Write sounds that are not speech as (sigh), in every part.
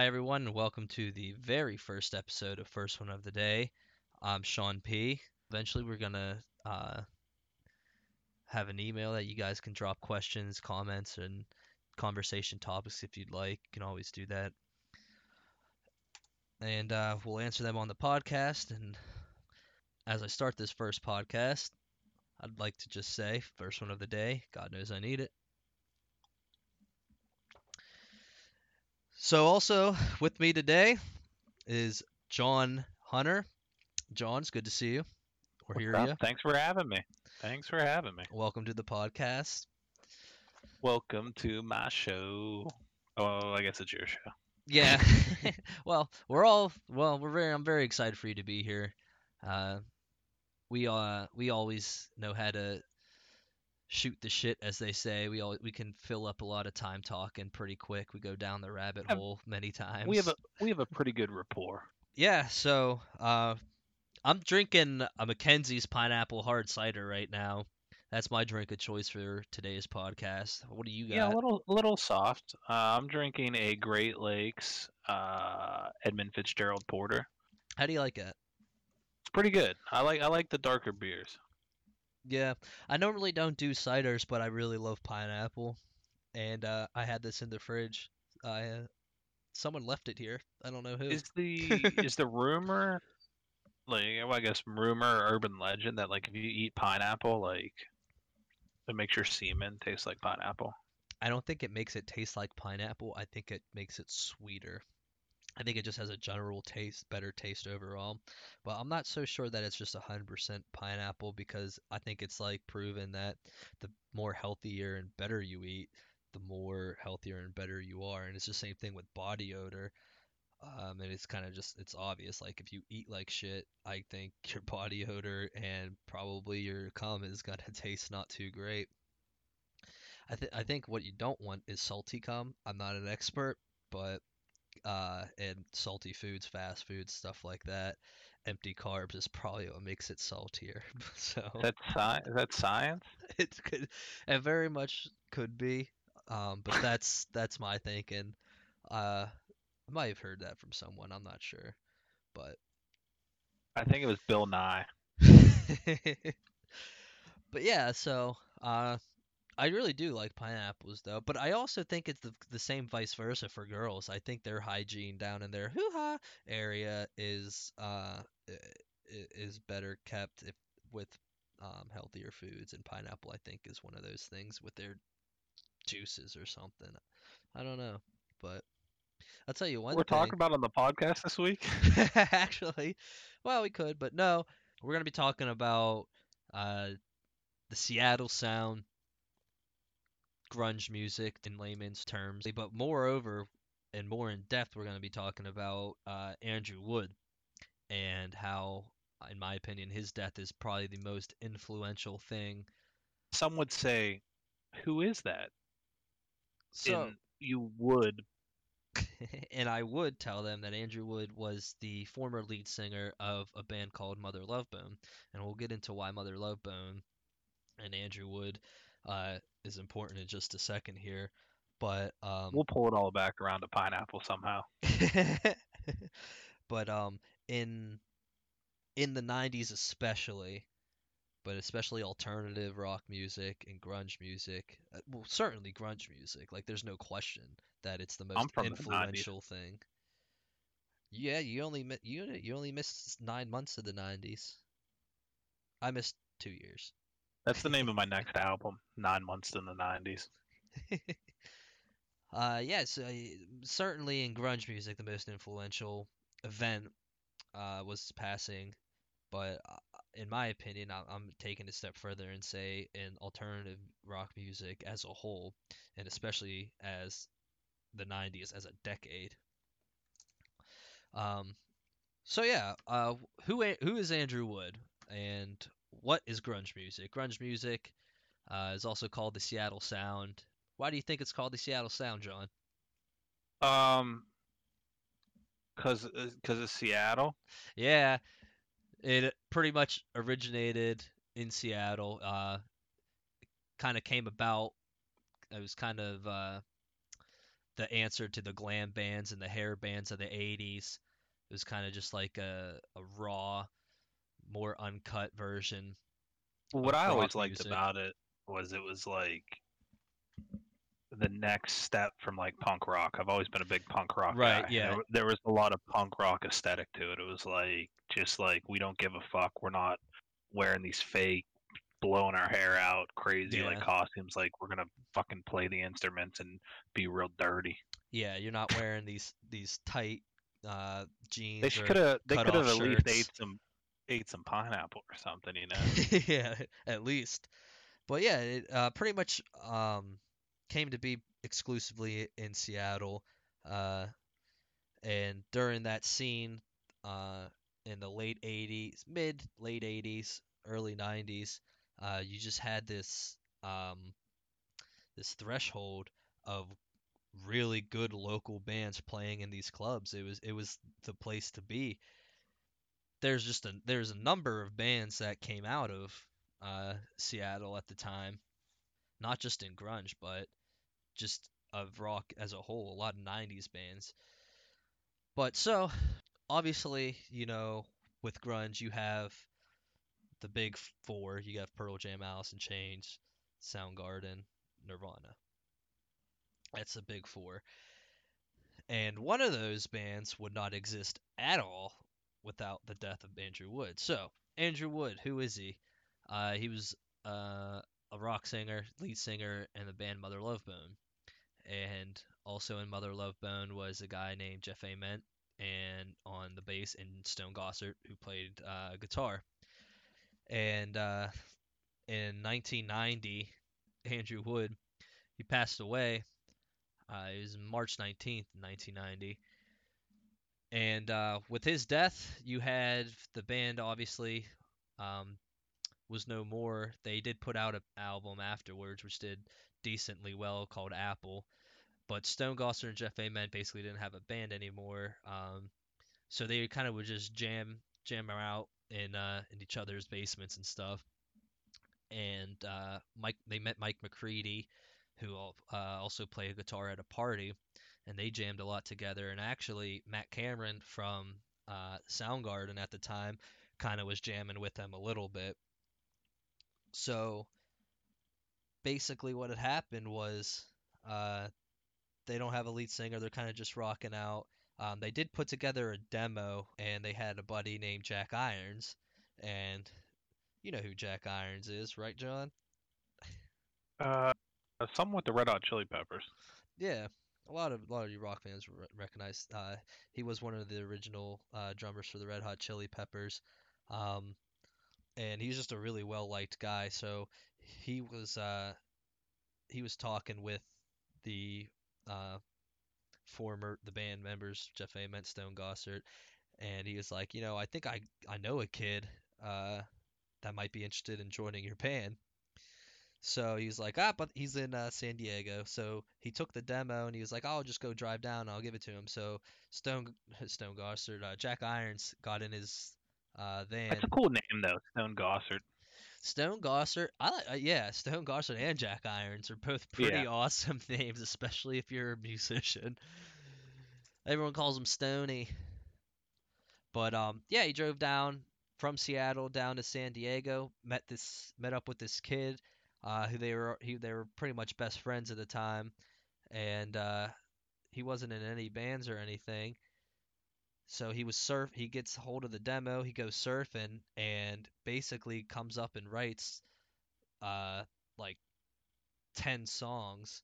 Hi, everyone, and welcome to the very first episode of First One of the Day. I'm Sean P. Eventually, we're going to uh, have an email that you guys can drop questions, comments, and conversation topics if you'd like. You can always do that. And uh, we'll answer them on the podcast. And as I start this first podcast, I'd like to just say, first one of the day, God knows I need it. So, also with me today is John Hunter. John, it's good to see you. What's hear up? you. Thanks for having me. Thanks for having me. Welcome to the podcast. Welcome to my show. Oh, I guess it's your show. Yeah. (laughs) (laughs) well, we're all well. We're very. I'm very excited for you to be here. Uh, we uh we always know how to shoot the shit, as they say. We all we can fill up a lot of time talking pretty quick. We go down the rabbit hole many times. We have a we have a pretty good rapport. Yeah, so uh, I'm drinking a Mackenzie's pineapple hard cider right now. That's my drink of choice for today's podcast. What do you got? Yeah, a little a little soft. Uh, I'm drinking a Great Lakes uh, Edmund Fitzgerald Porter. How do you like it? It's pretty good. I like I like the darker beers. Yeah, I normally don't do ciders, but I really love pineapple, and uh, I had this in the fridge. I uh, someone left it here. I don't know who. Is the is the (laughs) rumor like well, I guess rumor or urban legend that like if you eat pineapple like it makes your semen taste like pineapple? I don't think it makes it taste like pineapple. I think it makes it sweeter. I think it just has a general taste, better taste overall. But I'm not so sure that it's just 100% pineapple because I think it's like proven that the more healthier and better you eat, the more healthier and better you are. And it's the same thing with body odor. Um, and it's kind of just, it's obvious. Like if you eat like shit, I think (laughs) your body odor and probably your cum is gonna (laughs) taste not too great. I, th- I think what you don't want is salty cum. I'm not an expert, but uh, and salty foods, fast foods, stuff like that, empty carbs is probably what makes it saltier. (laughs) so that's that sci- is that science? (laughs) it could, it very much could be, um, but that's that's my thinking. Uh, I might have heard that from someone. I'm not sure, but I think it was Bill Nye. (laughs) but yeah, so uh, I really do like pineapples though. But I also think it's the the same vice versa for girls. I think their hygiene down in their hoo ha area is uh is better kept if with um healthier foods, and pineapple I think is one of those things with their juices or something. I don't know, but I'll tell you one We're thing. talking about on the podcast this week. (laughs) Actually, well, we could, but no. We're gonna be talking about uh, the Seattle sound, grunge music in layman's terms. But moreover, and more in depth, we're gonna be talking about uh, Andrew Wood and how, in my opinion, his death is probably the most influential thing. Some would say, "Who is that?" So, And you would. (laughs) and I would tell them that Andrew Wood was the former lead singer of a band called Mother Love Bone, and we'll get into why Mother Love Bone and Andrew Wood uh, is important in just a second here. But um, We'll pull it all back around to pineapple somehow. (laughs) but um, in in the '90s especially, but especially alternative rock music and grunge music. uh, Well, certainly grunge music. Like, there's no question that it's the most from the 90s. influential thing. Yeah, you only you you only missed nine months of the '90s. I missed two years. That's the name of my next album. Nine months in the '90s. (laughs) Uh, yes, uh, certainly in grunge music, the most influential event uh, was passing. But uh, in my opinion, I- I'm taking a step further and say in alternative rock music as a whole, and especially as the 90s as a decade. Um, so yeah, uh, who who is Andrew Wood, and what is grunge music? Grunge music uh, is also called the Seattle Sound. Why do you think it's called the Seattle Sound, John? Um, cause uh, cause of Seattle. Yeah, it pretty much originated in Seattle. Uh, kind of came about. It was kind of uh, the answer to the glam bands and the hair bands of the 80s. It was kind of just like a, a raw, more uncut version. What I always liked music. about it was it was like the next step from like punk rock. I've always been a big punk rock Right, guy. yeah. There, there was a lot of punk rock aesthetic to it. It was like just like we don't give a fuck. We're not wearing these fake blowing our hair out crazy like costumes like we're gonna fucking play the instruments and be real dirty Yeah, you're not wearing these these tight uh, jeans. they could have they could have at least ate some ate some pineapple or something you know (laughs) yeah, at least. But yeah, it uh, pretty much um, came to be exclusively in Seattle. Uh, and during that scene uh, in the late 80s, mid late 80s, early 90s, uh, you just had this um, this threshold of really good local bands playing in these clubs. It was it was the place to be. There's just a there's a number of bands that came out of uh, Seattle at the time, not just in grunge, but just of rock as a whole. A lot of '90s bands. But so obviously, you know, with grunge, you have the big four. You have Pearl Jam, Alice in Chains, Soundgarden, Nirvana. That's the big four. And one of those bands would not exist at all without the death of Andrew Wood. So, Andrew Wood, who is he? Uh, he was uh, a rock singer, lead singer in the band Mother Love Bone. And also in Mother Love Bone was a guy named Jeff Ament, and on the bass, and Stone Gossard, who played uh, guitar. And uh, in 1990, Andrew Wood, he passed away. Uh, it was March 19th, 1990. And uh, with his death, you had the band obviously um, was no more. They did put out an album afterwards, which did decently well, called Apple. But Stone Gossard and Jeff Ament basically didn't have a band anymore, um, so they kind of would just jam jam out in uh, in each other's basements and stuff. And uh, Mike, they met Mike McCready, who uh, also played guitar at a party, and they jammed a lot together. And actually, Matt Cameron from uh, Soundgarden at the time kind of was jamming with them a little bit. So basically, what had happened was uh, they don't have a lead singer; they're kind of just rocking out. Um, they did put together a demo, and they had a buddy named Jack Irons, and you know who Jack Irons is, right, John? uh somewhat the red hot chili peppers Yeah, a lot of a lot of you rock fans re- recognize. Uh, he was one of the original uh, drummers for the Red Hot Chili Peppers, um, and he's just a really well liked guy. So he was uh, he was talking with the uh, former the band members Jeff Ament, Stone Gossard, and he was like, you know, I think I I know a kid uh, that might be interested in joining your band. So he was like, ah, but he's in uh, San Diego. So he took the demo and he was like, I'll just go drive down and I'll give it to him. So Stone (laughs) Stone Gossard, uh, Jack Irons got in his uh, van. that's a cool name though stone gossard Stone Gossard, I like, uh, yeah, Stone Gossard and Jack Irons are both pretty Yeah. awesome (laughs) names, especially if you're a musician. Everyone calls him Stony. But um, yeah, he drove down from Seattle down to San Diego, met this, met up with this kid, uh, who they were, he, they were pretty much best friends at the time, and uh, he wasn't in any bands or anything. So he was surf. He gets hold of the demo. He goes surfing and basically comes up and writes, uh, like ten songs,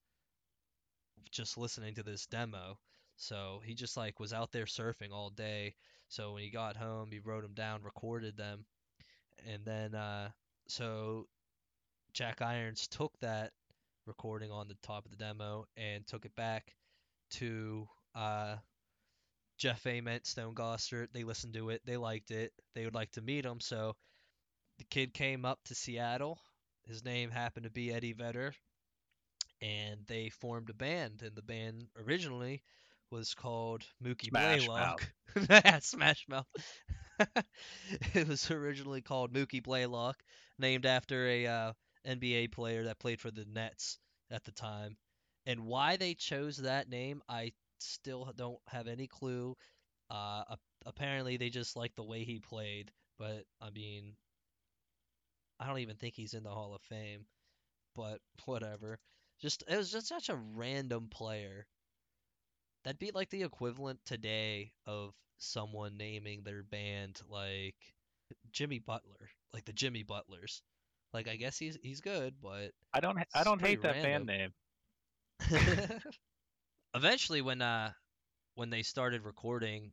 just listening to this demo. So he just like was out there surfing all day. So when he got home, he wrote them down, recorded them, and then uh, so Jack Irons took that recording on the top of the demo and took it back to uh, Jeff Ament, Stone Gossard. They listened to it. They liked it. They would like to meet him. So the kid came up to Seattle. His name happened to be Eddie Vedder. And they formed a band. And the band originally was called Mookie Smash Blaylock. (laughs) yeah, Smash Mouth. (laughs) it was originally called Mookie Blaylock, named after a uh, NBA player that played for the Nets at the time. And why they chose that name, I still don't have any clue. Uh, apparently they just like the way he played, but I mean, I don't even think he's in the Hall of Fame, but (laughs) whatever. Just it was just such a random player. That'd be like the equivalent today of someone naming their band like Jimmy Butler, like the Jimmy Butlers. Like I guess he's he's good, but I don't. I don't hate that random. band name. (laughs) eventually when uh when they started recording,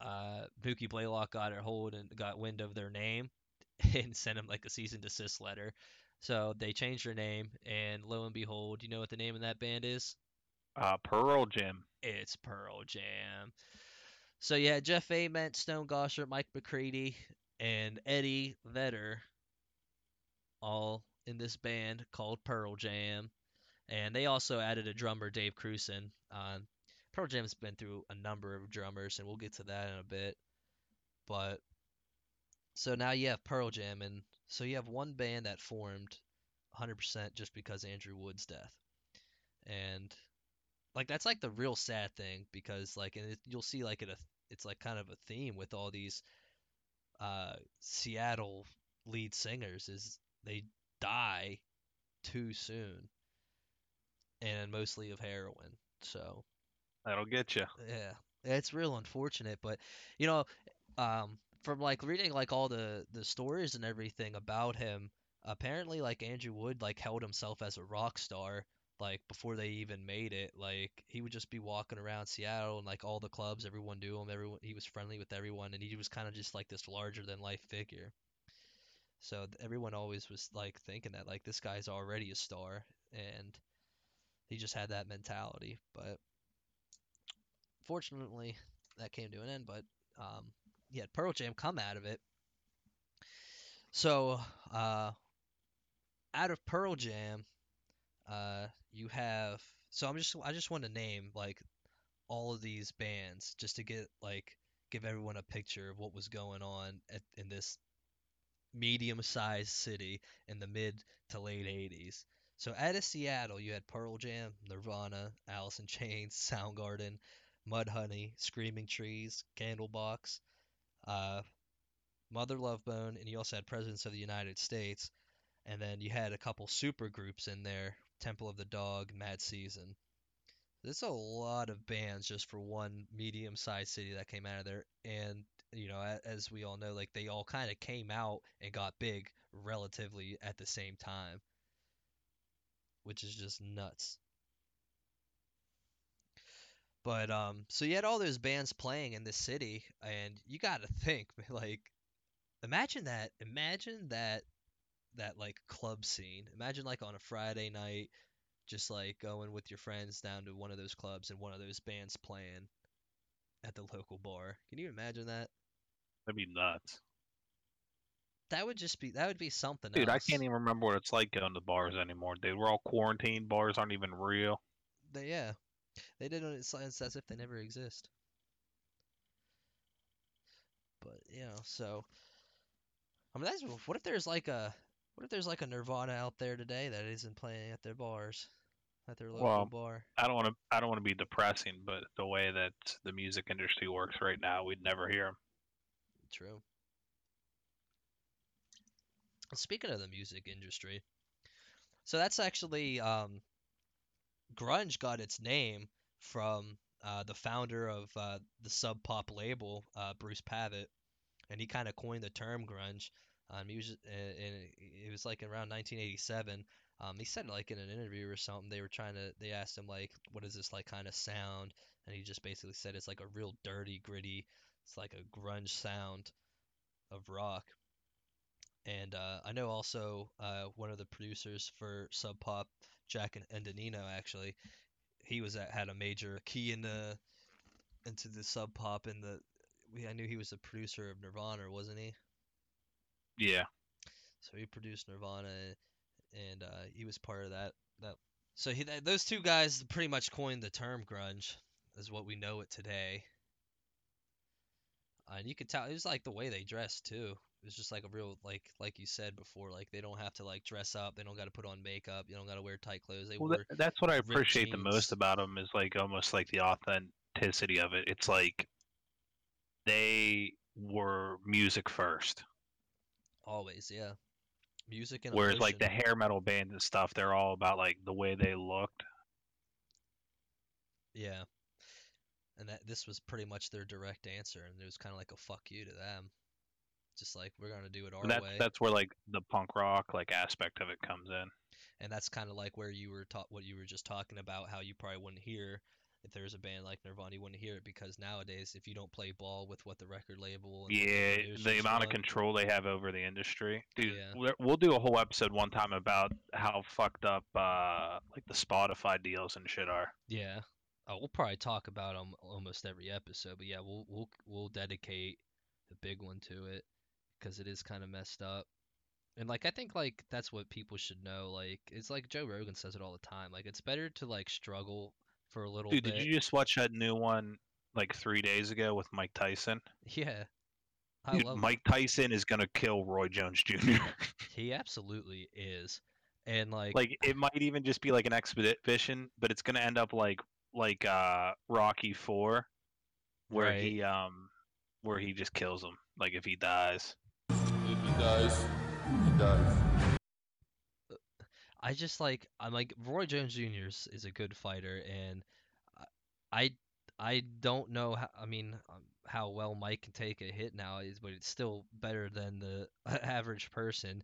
uh Mookie Blaylock got a hold and got wind of their name (laughs) and sent him like a cease and desist letter. So they changed their name, and lo and behold, you know what the name of that band is? Uh, Pearl Jam. It's Pearl Jam. So yeah, Jeff Ament, Stone Gossard, Mike McCready, and Eddie Vedder, all in this band called Pearl Jam. And they also added a drummer, Dave Krusen. Uh, Pearl Jam's been through a number of drummers, and we'll get to that in a bit. But so now you have Pearl Jam, and so you have one band that formed 100% just because Andrew Wood's death. And like that's like the real sad thing because like and it, you'll see like it a it's like kind of a theme with all these uh Seattle lead singers is they die too soon and mostly of heroin. So That'll get you. yeah, it's real unfortunate, but you know, um, from like reading like all the the stories and everything about him, apparently like Andrew Wood like held himself as a rock star like before they even made it. Like he would just be walking around Seattle and like all the clubs, everyone knew him, everyone he was friendly with everyone, and he was kind of just like this larger than life figure. So everyone always was like thinking that like this guy's already a star, and he just had that mentality, but fortunately that came to an end but um yeah pearl jam come out of it. So uh out of pearl jam uh you have so i'm just i just want to name like all of these bands just to get like give everyone a picture of what was going on at, in this medium-sized city in the mid to late 80s so out of seattle you had pearl jam nirvana alice in chains (laughs) soundgarden Mudhoney, Screaming Trees, Candlebox, uh, Mother Love Bone, and you also had Presidents of the United States. And then you had a couple super groups in there Temple of the Dog, Mad Season. There's a lot of bands just for one medium sized city that came out of there. And, you know, as we all know, like they all kind of came out and got big relatively at the same time, which is just nuts. But um, so you had all those bands playing in this city, and you got to (laughs) think, (laughs) like, imagine that, imagine that, that like club scene. Imagine like on a Friday night, just like going with your friends down to one of those clubs and one of those bands playing at the local bar. Can you imagine that? That'd be nuts. That would just be that would be something Dude, I can't even remember what it's like going to bars anymore, dude. We're all quarantined. Bars aren't even real. They, yeah, they did it. It's, it's as if they never exist. But you know, so I mean, that's what if there's like a what if there's like a Nirvana out there today that isn't playing at their bars, at their local Well, bar? I don't want to. I don't want to be depressing, but the way that the music industry works right now, we'd never hear them. True. Speaking of the music industry, so that's actually um, grunge got its name from uh, the founder of uh, the Sub Pop label, uh, Bruce Pavitt, and he kind of coined the term grunge. Um, he was, uh, and it was like around 1987. Um, he said like in an interview or something, they were trying to, they asked him like, what is this like kind of sound? And he just basically said it's like a real dirty, gritty, it's like a grunge sound of rock. And uh, I know also uh, one of the producers for Sub Pop, Jack and Endonino, actually, he was at, had a major key in the into the Sub Pop and the. We, I knew he was the producer of Nirvana, wasn't he? Yeah. So he produced Nirvana, and uh, he was part of that. That so he those two guys pretty much coined the term grunge, is what we know it today. And you could tell it was like the way they dressed too. It was just like a real like like you said before, like they don't have to like dress up, they don't got to put on makeup, you don't got to wear tight clothes. They Well, that's what I appreciate the most about them is like almost like the authenticity of it. It's like they were music first, always, yeah. Music and whereas like the hair metal bands and stuff, they're all about like the way they looked. Yeah. And that this was pretty much their direct answer, and it was kind of like a fuck you to them. Just like we're gonna do it our But that's way, that's where like the punk rock like aspect of it comes in. and that's kind of like where you were taught what you were just talking about, how you probably wouldn't hear if there was a band like Nirvana, you wouldn't hear it because nowadays, if you don't play ball with what the record label the Yeah, the producers amount of control they have over the industry, dude. Yeah. We'll do a whole episode one time about how fucked up uh like the Spotify deals and shit are. Yeah. Oh, we'll probably talk about them almost every episode, but yeah, we'll we'll we'll dedicate the big one to it because it is kind of messed up. And like I think like that's what people should know. Like it's like Joe Rogan says it all the time. Like it's better to like struggle for a little Dude, bit. did you just watch that new one like three days ago with Mike Tyson? (laughs) Yeah. I Dude, love him. Mike Tyson is gonna kill Roy Jones Jr. (laughs) He absolutely is. And like, like it might even just be like an expedition, but it's gonna end up like like uh Rocky Four, where Right. he um where he just kills him. Like if he dies. If he dies, he dies. I just like I'm like Roy Jones Jr. is, is a good fighter, and I I don't know how I mean um, how well Mike can take a hit now is, but it's still better than the (laughs) average person.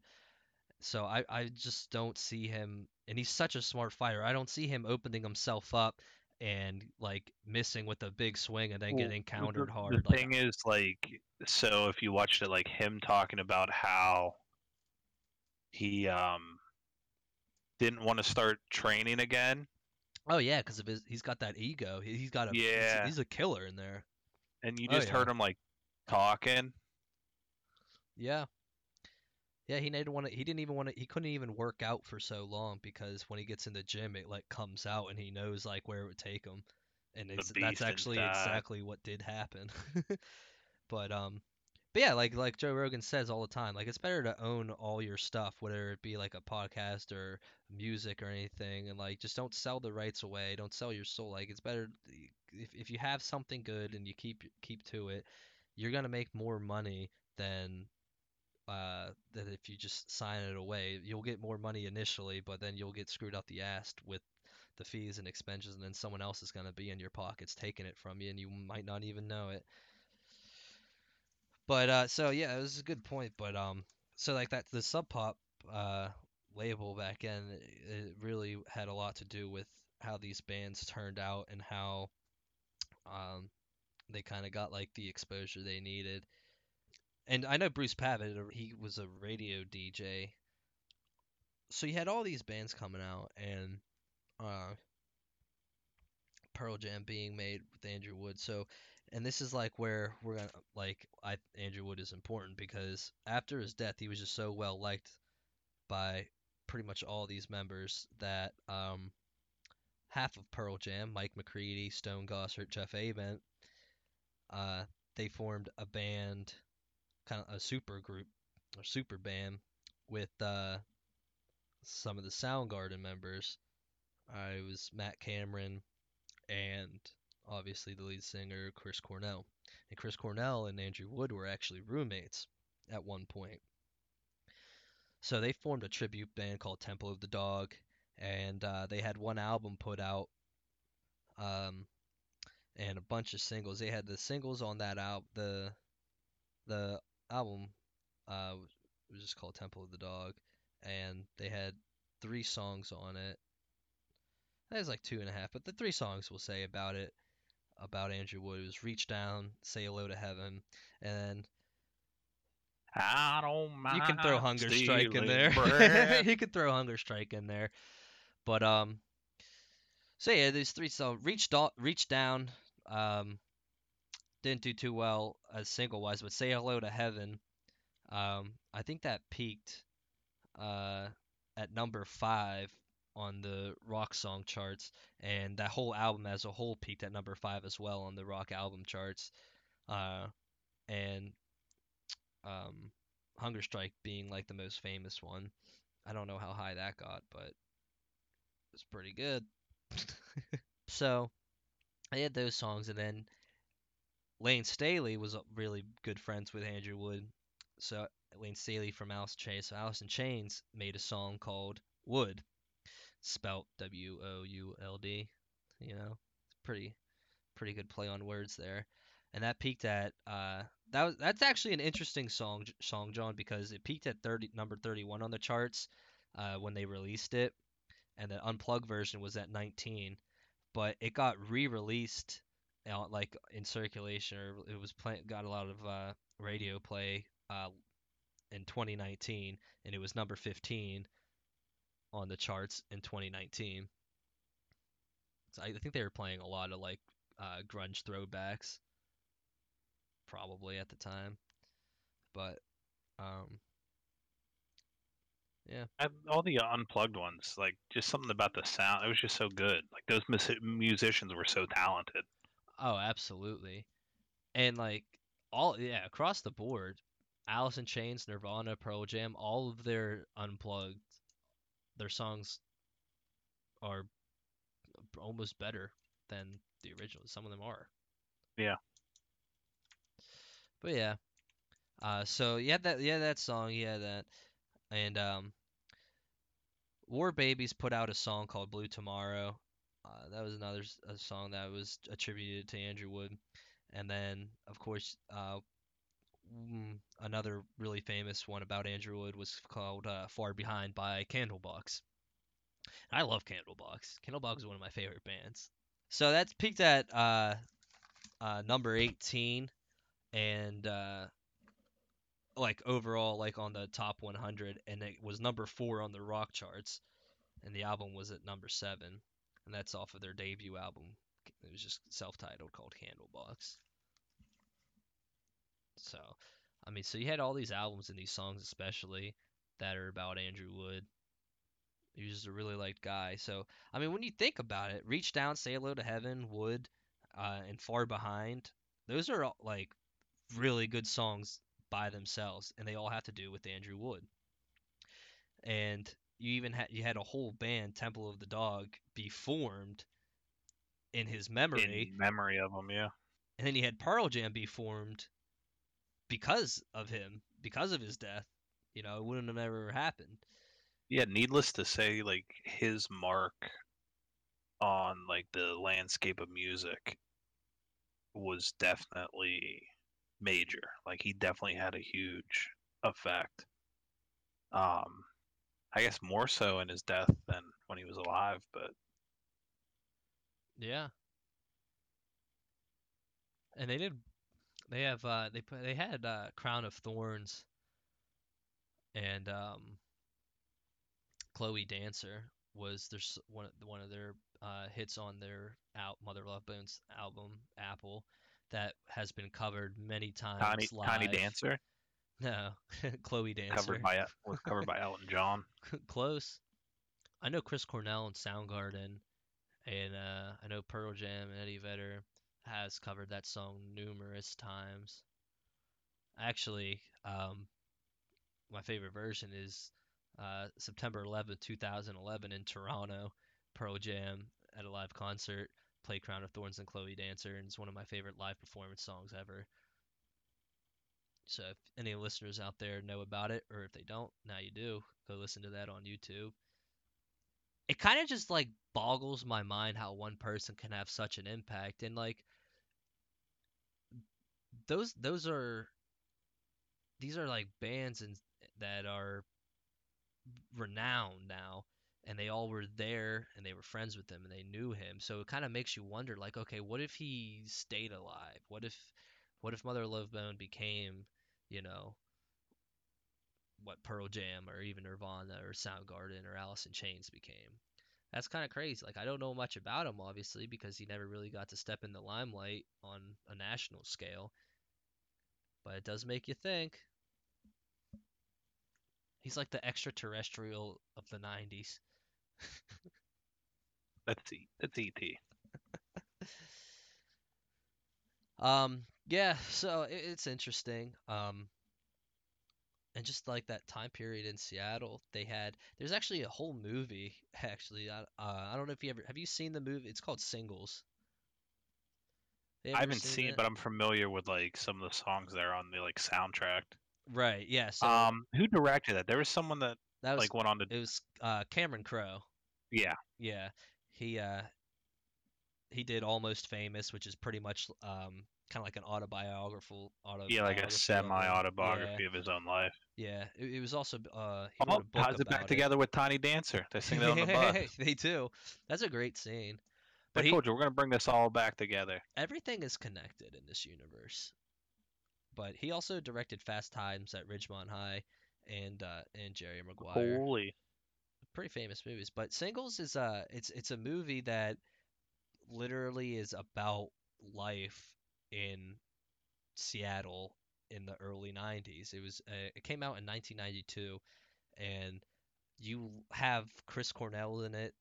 So I I just don't see him, and he's such a smart fighter. I don't see him opening himself up and like missing with a big swing and then Well, getting countered the, hard. The like, thing is, like, so if you watched it, like him talking about how he um didn't want to start training again, oh yeah, because of his he's got that ego. He, he's got a Yeah. he's, a killer in there. and you Oh, just heard him like talking. Yeah. Yeah, he didn't want to. He didn't even want to. He couldn't even work out for so long because when he gets in the gym, it like comes out and he knows like where it would take him, and it's, that's actually inside. exactly what did happen. (laughs) but um, but yeah, like like Joe Rogan says all the time, like it's better to own all your stuff, whether it be like a podcast or music or anything, and like just don't sell the rights away. Don't sell your soul. Like it's better if if you have something good and you keep keep to it, you're gonna make more money than uh, that if you just sign it away, you'll get more money initially, but then you'll get screwed out the ass with the fees and expenses, and then someone else is going to be in your pockets taking it from you, and you might not even know it. But uh, so yeah, it was a good point. But um, so like that the Sub Pop uh label back then, it really had a lot to do with how these bands turned out and how um they kind of got like the exposure they needed. And I know Bruce Pavitt, he was a radio DJ. So you had all these bands coming out and uh Pearl Jam being made with Andrew Wood. So and this is like where we're gonna like I Andrew Wood is important because after his death he was just so well liked by pretty much all these members that um half of Pearl Jam, Mike McCready, Stone Gossard, Jeff Ament, uh they formed a band kind of a super group or super band with uh, some of the Soundgarden members. It was Matt Cameron and obviously the lead singer Chris Cornell. And Chris Cornell and Andrew Wood were actually roommates at one point. So they formed a tribute band called Temple of the Dog, and uh, they had one album put out, um, and a bunch of singles. They had the singles on that album. The the album uh, was just called Temple of the Dog, and they had three songs on it. That was like two and a half, but the three songs we'll say about it, about Andrew Wood was "Reach Down," "Say Hello to Heaven," and I don't mind. you can throw "Hunger Strike" in there. (laughs) you could throw "Hunger Strike" in there, but um, so yeah, these three songs. "Reach, Do- Reach Down," um, didn't do too well as single wise, but "Say Hello to Heaven," um, I think that peaked uh at number five on the rock song charts, and that whole album as a whole peaked at number five as well on the rock album charts. Uh, and um, Hunger Strike being like the most famous one. I don't know how high that got, but it's pretty good. (laughs) so I had those songs, and then Layne Staley was uh, really good friends with Andrew Wood. So Layne Staley from Alice in Chains. So Alice in Chains made a song called Would, spelt W O U L D. You know, pretty pretty good play on words there. And that peaked at uh, that was that's actually an interesting song song John because it peaked at 30 number 31 on the charts uh, when they released it, and the unplugged version was at 19, but it got re-released like in circulation or it was play, got a lot of uh, radio play uh, in 2019 and it was number 15 on the charts in 2019 so I think they were playing a lot of like uh, grunge throwbacks probably at the time but um yeah all the unplugged ones, like just something about the sound. It was just so good. Like those mus- musicians were so talented. Oh, absolutely. And like all yeah, across the board, Alice in Chains, Nirvana, Pearl Jam, all of their unplugged their songs are almost better than the original. Some of them are. Yeah. But yeah. Uh so yeah that yeah that song, yeah that. And um War Babies put out a song called Blue Tomorrow. Uh, that was another song that was attributed to Andrew Wood. And then, of course, uh, mm, another really famous one about Andrew Wood was called uh, Far Behind by Candlebox. I love Candlebox. Candlebox is one of my favorite bands. So that's peaked at uh, uh, number 18 and like overall like on the top 100 and it was number 4 on the rock charts and the album was at number 7 and that's off of their debut album. It was just self-titled called Candlebox. So, I mean, so you had all these albums and these songs, especially that are about Andrew Wood. He was just a really liked guy. So, I mean, when you think about it, Reach Down, Say Hello to Heaven, Wood, uh, and Far Behind, those are all, like really good songs by themselves, and they all have to do with Andrew Wood. And you even had you had a whole band, Temple of the Dog, be formed in his memory In memory of him, yeah. and then you had Pearl Jam be formed because of him, because of his death. You know, it wouldn't have ever happened. Yeah, needless to say, like his mark on like the landscape of music was definitely major. Like he definitely had a huge effect. Um I guess more so in his death than when he was alive, but Yeah. And they did. They have. Uh, they put. They had uh, Crown of Thorns. And um, Chloe Dancer was their one of one of their uh, hits on their out Mother Love Bones album Apple that has been covered many times Tiny live. Tiny Dancer No, (laughs) Chloe Dancer. covered by (laughs) was covered by Elton John. (laughs) Close. I know Chris Cornell and Soundgarden, and uh, I know Pearl Jam and Eddie Vedder has covered that song numerous times. Actually, um, my favorite version is uh, September 11th, 2011 in Toronto. Pearl Jam at a live concert played Crown of Thorns and Chloe Dancer, and it's one of my favorite live performance songs ever. So if any listeners out there know about it, or if they don't, now you do, go listen to that on YouTube. It kind of just like boggles my mind how one person can have such an impact, and like those those are these are like bands and that are renowned now and they all were there and they were friends with him and they knew him so it kind of makes you wonder like okay what if he stayed alive what if what if mother love bone became you know what pearl jam or even nirvana or soundgarden or alice in chains became? That's kind of crazy. Like i don't know much about him obviously because he never really got to step in the limelight on a national scale. But it does make you think. He's like the extraterrestrial of the 90s That's E that's ET. (laughs) Um, Yeah, so it, it's interesting. Um, and just like that time period in Seattle, they had there's actually a whole movie (laughs) actually. I, uh, I don't know if you ever have you seen the movie? It's called Singles. I haven't seen it, but I'm familiar with like some of the songs that are on the like soundtrack. Right, yeah. So Um, who directed that? There was someone that that was like went on to it was uh Cameron Crowe. yeah. Yeah. He uh he did Almost Famous, which is pretty much um kind of like an autobiographical autobiography. Yeah, like a semi autobiography of his own life. Yeah, yeah. It, it was also uh he Oh, wrote a book ties it back about together with Tiny Dancer. They sing that on the (laughs) bus. they do. That's a great scene. I But he, told you we're gonna bring this all back together. everything is connected in this universe. But he also directed Fast Times at Ridgemont High and uh and Jerry Maguire. Holy. Pretty famous movies. But Singles is uh it's it's a movie that literally is about life in Seattle in the early 90s. It was uh, it came out in 1992 and you have Chris Cornell in it,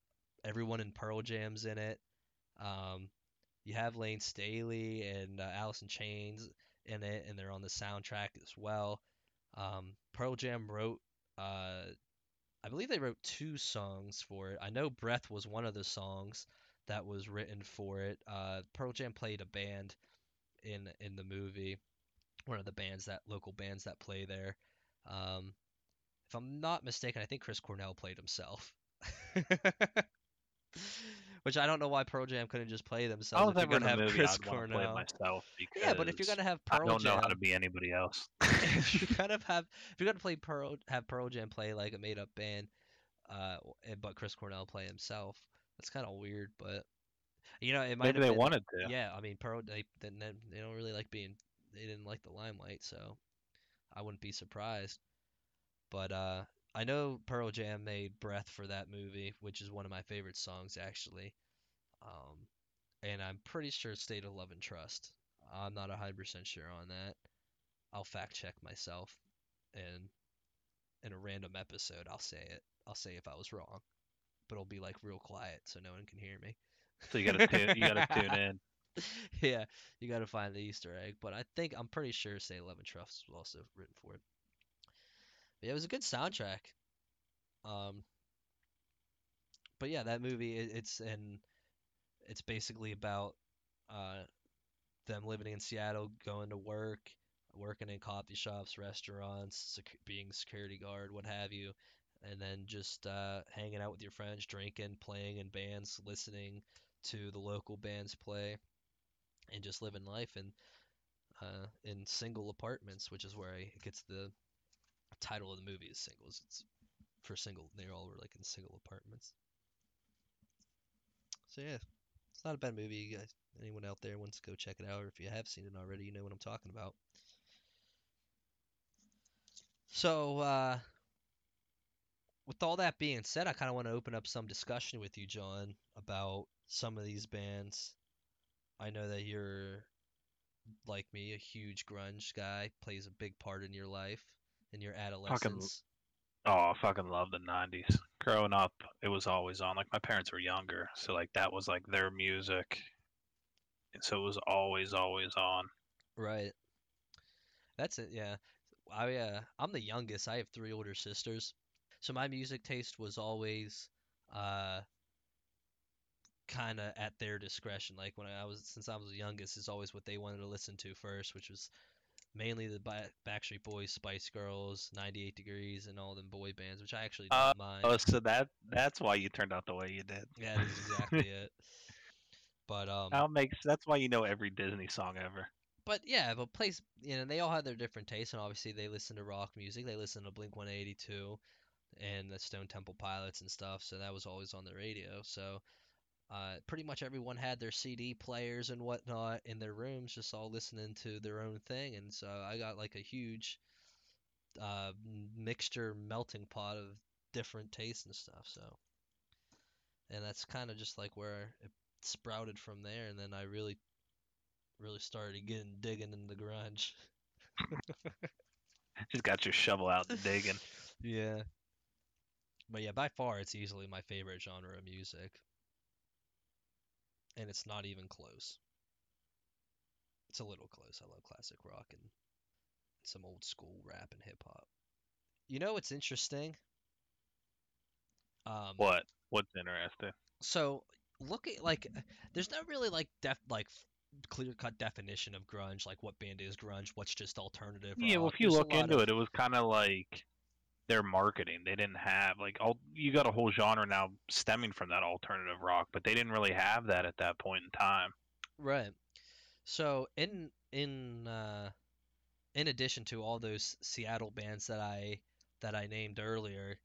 everyone in Pearl Jam's in it. Um, you have Layne Staley and uh, in Chains in it, and they're on the soundtrack as well. Um, Pearl Jam wrote, uh, I believe they wrote two songs for it. I know Breath was one of the songs that was written for it. Uh, Pearl Jam played a band in in the movie, one of the bands that local bands that play there. Um, if I'm not mistaken, I think Chris Cornell played himself. (laughs) Which I don't know why Pearl Jam couldn't just play themselves if you're gonna have movie Chris I'd Cornell. myself Yeah, but if you're gonna have Pearl, I don't know Jam, how to be anybody else. (laughs) if (laughs) you're gonna have if you're gonna play Pearl have Pearl Jam play like a made up band, uh, but Chris Cornell play himself, that's kind of weird. But you know, it might Maybe they been, wanted to. Yeah, I mean, Pearl they then they don't really like being they didn't like the limelight, so I wouldn't be surprised. But uh, I know Pearl Jam made Breath for that movie, which is one of my favorite songs actually. Um, and I'm pretty sure State of Love and Trust. I'm not 100% sure on that. I'll fact check myself and in a random episode I'll say it. I'll say if I was wrong. But it'll be like real quiet so no one can hear me. So you gotta tune you gotta tune in. (laughs) yeah, you got to find the Easter egg. But I think I'm pretty sure Say Eleven Trust was also written for it. But yeah, it was a good soundtrack. Um, but yeah, that movie it, it's and it's basically about uh them living in Seattle, going to work, working in coffee shops, restaurants, sec- being security guard, what have you, and then just uh, hanging out with your friends, drinking, playing in bands, listening to the local bands play, and just living life in uh, in single apartments, which is where I, it gets the title of the movie is singles. It's for single. They all were like in single apartments. So yeah, it's not a bad movie. You guys, anyone out there wants to go check it out, or if you have seen it already, you know what I'm talking about. So, uh, with all that being said, I kind of want to open up some discussion with you, John, about some of these bands. I know that you're, like me, a huge grunge guy, plays a big part in your life, in your adolescence. Oh, I fucking love the '90s. Growing up, it was always on. Like my parents were younger, so like that was like their music, and so it was always, always on. Right. That's it, yeah. I uh I'm the youngest. I have three older sisters. So my music taste was always uh kind of at their discretion. Like when I was since I was the youngest, is always what they wanted to listen to first, which was mainly the Backstreet Boys, Spice Girls, 98 Degrees, and all them boy bands, which I actually don't Uh, mind. Oh, so that that's why you turned out the way you did. Yeah, that is exactly (laughs) it. But um That makes that's why you know every Disney song ever. but yeah, but place you know they all have their different tastes, and obviously they listen to rock music. They listen to Blink 182 and the Stone Temple Pilots and stuff. So that was always on the radio. So uh, pretty much everyone had their CD players and whatnot in their rooms, just all listening to their own thing. And so I got like a huge uh, mixture, melting pot of different tastes and stuff. So, and that's kind of just like where it sprouted from there. And then I really, really started getting digging into grunge. (laughs) Just got your shovel out and digging. (laughs) Yeah. But yeah, by far it's easily my favorite genre of music. And it's not even close. It's a little close. I love classic rock and some old school rap and hip hop. You know what's interesting? Um, What? What's interesting? So look at like, there's not really like def like clear cut definition of grunge, like what band is grunge, what's just alternative. Yeah, well, if you There's look into of- it, it was kind of like their marketing. They didn't have like all you got a whole genre now stemming from that alternative rock, but they didn't really have that at that point in time. Right. So in in uh in addition to all those Seattle bands that I that I named earlier,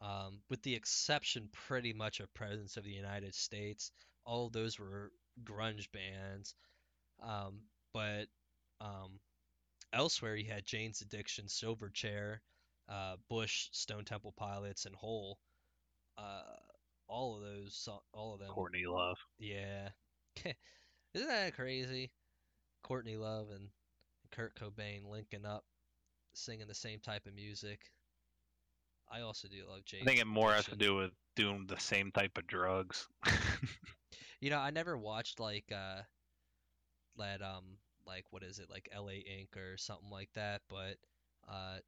um, with the exception pretty much of Presidents of the United States, all those were grunge bands. Um, but um, elsewhere you had Jane's Addiction, Silverchair, uh, Bush, Stone Temple Pilots, and Hole. Uh, all of those, all of them. Courtney Love. Yeah. (laughs) Isn't that crazy? Courtney Love and Kurt Cobain linking up, singing the same type of music. I also do love Jane's I think it more has to do with doing the same type of drugs. (laughs) You know, I never watched like uh that um like what is it like LA Ink or something like that, but uh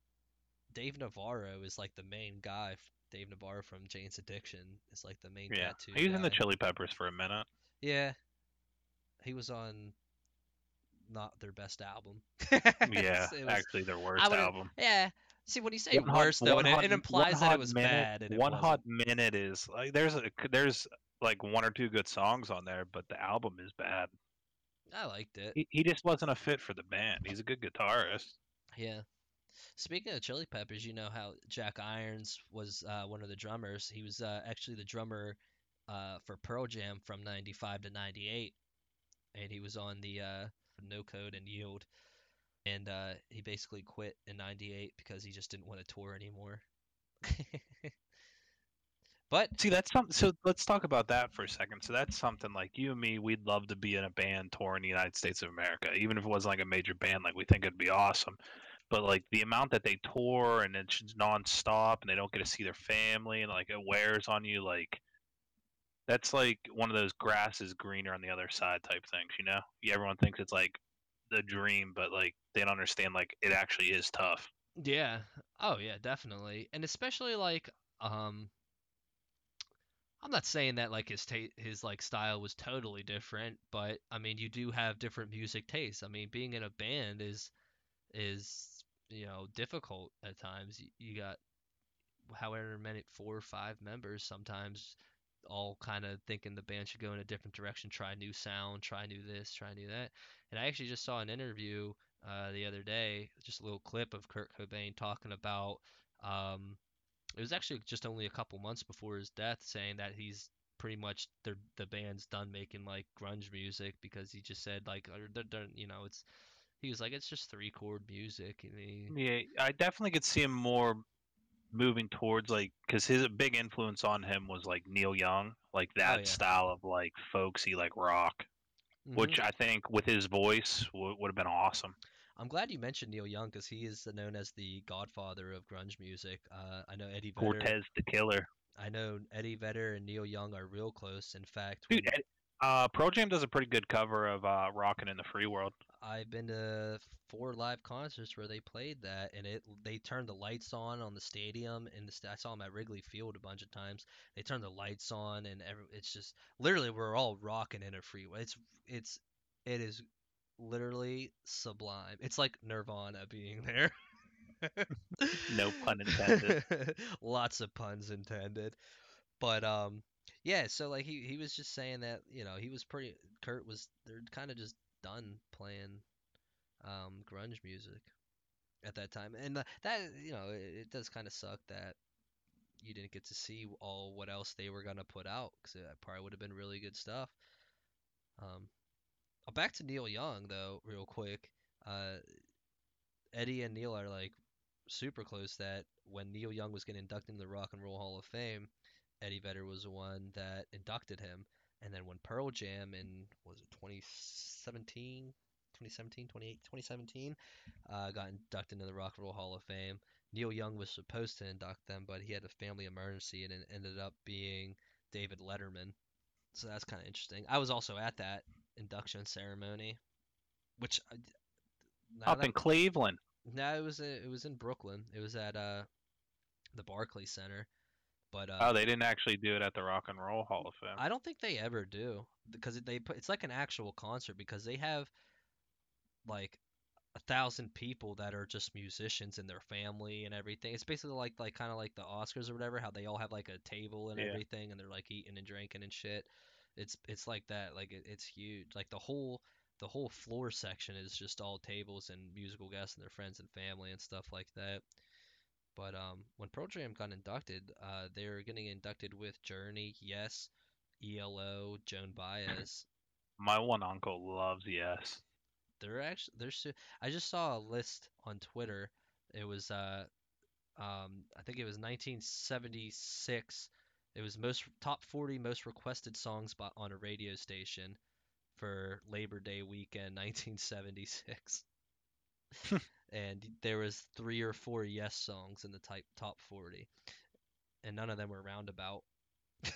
Dave Navarro is like the main guy. Dave Navarro from Jane's Addiction is like the main yeah, tattoo he was in the. Chili Peppers for a minute. Yeah. He was on not their best album. (laughs) Yeah, was- actually their worst album. Yeah. See, when you say One Hot- though, it, Hot- it implies that it was Minute- bad, one hot minute is like there's a, there's like one or two good songs on there, but the album is bad. I liked it. He, he just wasn't a fit for the band. He's a good guitarist. Yeah. Speaking of Chili Peppers, you know how Jack Irons was uh, one of the drummers. He was uh, actually the drummer uh, for Pearl Jam from '95 to '98, and he was on the uh, No Code and Yield. And uh, he basically quit in '98 because he just didn't want to tour anymore. (laughs) but See, that's something. So let's talk about that for a second. So that's something like you and me. We'd love to be in a band touring the United States of America, even if it wasn't like a major band. Like we think it'd be awesome. But like the amount that they tour and it's nonstop, and they don't get to see their family, and like it wears on you. Like that's like one of those grass is greener on the other side type things. You know, yeah, everyone thinks it's like the dream, but like they don't understand like it actually is tough. Yeah. Oh yeah, definitely. And especially like um I'm not saying that like his ta- his like style was totally different, but I mean you do have different music tastes. I mean being in a band is is you know difficult at times. You, got however many four or five members sometimes all kind of thinking the band should go in a different direction, try new sound, try new this, try new that. And I actually just saw an interview uh, the other day, just a little clip of Kurt Cobain talking about. Um, it was actually just only a couple months before his death, saying that he's pretty much the the band's done making like grunge music because he just said like they're done, you know it's he was like it's just three chord music and he, Yeah, I definitely could see him more moving towards like because his big influence on him was like Neil Young, like that Oh, yeah. style of like folksy like rock, Mhm. which I think with his voice w- would have been awesome. I'm glad you mentioned Neil Young because he is known as the godfather of grunge music. Uh, I know Eddie Vedder. Cortez the Killer, I know Eddie Vedder and Neil Young are real close. In fact, dude. when Uh, Pearl Jam does a pretty good cover of uh, "Rockin' in the Free World." I've been to four live concerts where they played that, and it they turned the lights on on the stadium, and the I saw them at Wrigley Field a bunch of times. They turned the lights on, and every, it's just literally we're all rocking in a freeway. It's it's it is literally sublime. It's like Nirvana being there. (laughs) No pun intended. (laughs) Lots of puns intended. But um yeah, so like he he was just saying that, you know, he was pretty Kurt was they're kind of just done playing um grunge music at that time. And uh, that you know, it, it does kind of suck that you didn't get to see all what else they were gonna put out cuz it probably would have been really good stuff. Um uh, back to Neil Young though, real quick. Uh Eddie and Neil are like super close that when Neil Young was getting inducted into the Rock and Roll Hall of Fame, Eddie Vedder was the one that inducted him. And then when Pearl Jam in was it 2017, 2017, 28, 2017, uh, got inducted into the Rock and Roll Hall of Fame, Neil Young was supposed to induct them, but he had a family emergency and it ended up being David Letterman. So that's kind of interesting. I was also at that induction ceremony. which I- Up that- in Cleveland. no, it was it was in Brooklyn. It was at uh the Barclays Center, but uh, Oh, they didn't actually do it at the Rock and Roll Hall of Fame. I don't think they ever do because they put it's like an actual concert because they have like a thousand people that are just musicians and their family and everything. It's basically like like kind of like the Oscars or whatever, how they all have like a table and Yeah. everything and they're like eating and drinking and shit. It's it's like that. Like it, it's huge. Like the whole the whole floor section is just all tables and musical guests and their friends and family and stuff like that. But um, when Pearl Jam got inducted, uh, they were getting inducted with Journey, Yes, ELO, Joan Baez. (laughs) My one uncle loves Yes. They're actually they're su- I just saw a list on Twitter. It was uh um I think it was 1976. It was most top 40 most requested songs by, on a radio station for Labor Day weekend (laughs) 1976. (laughs) and there was three or four yes songs in the type top 40 and none of them were roundabout. (laughs)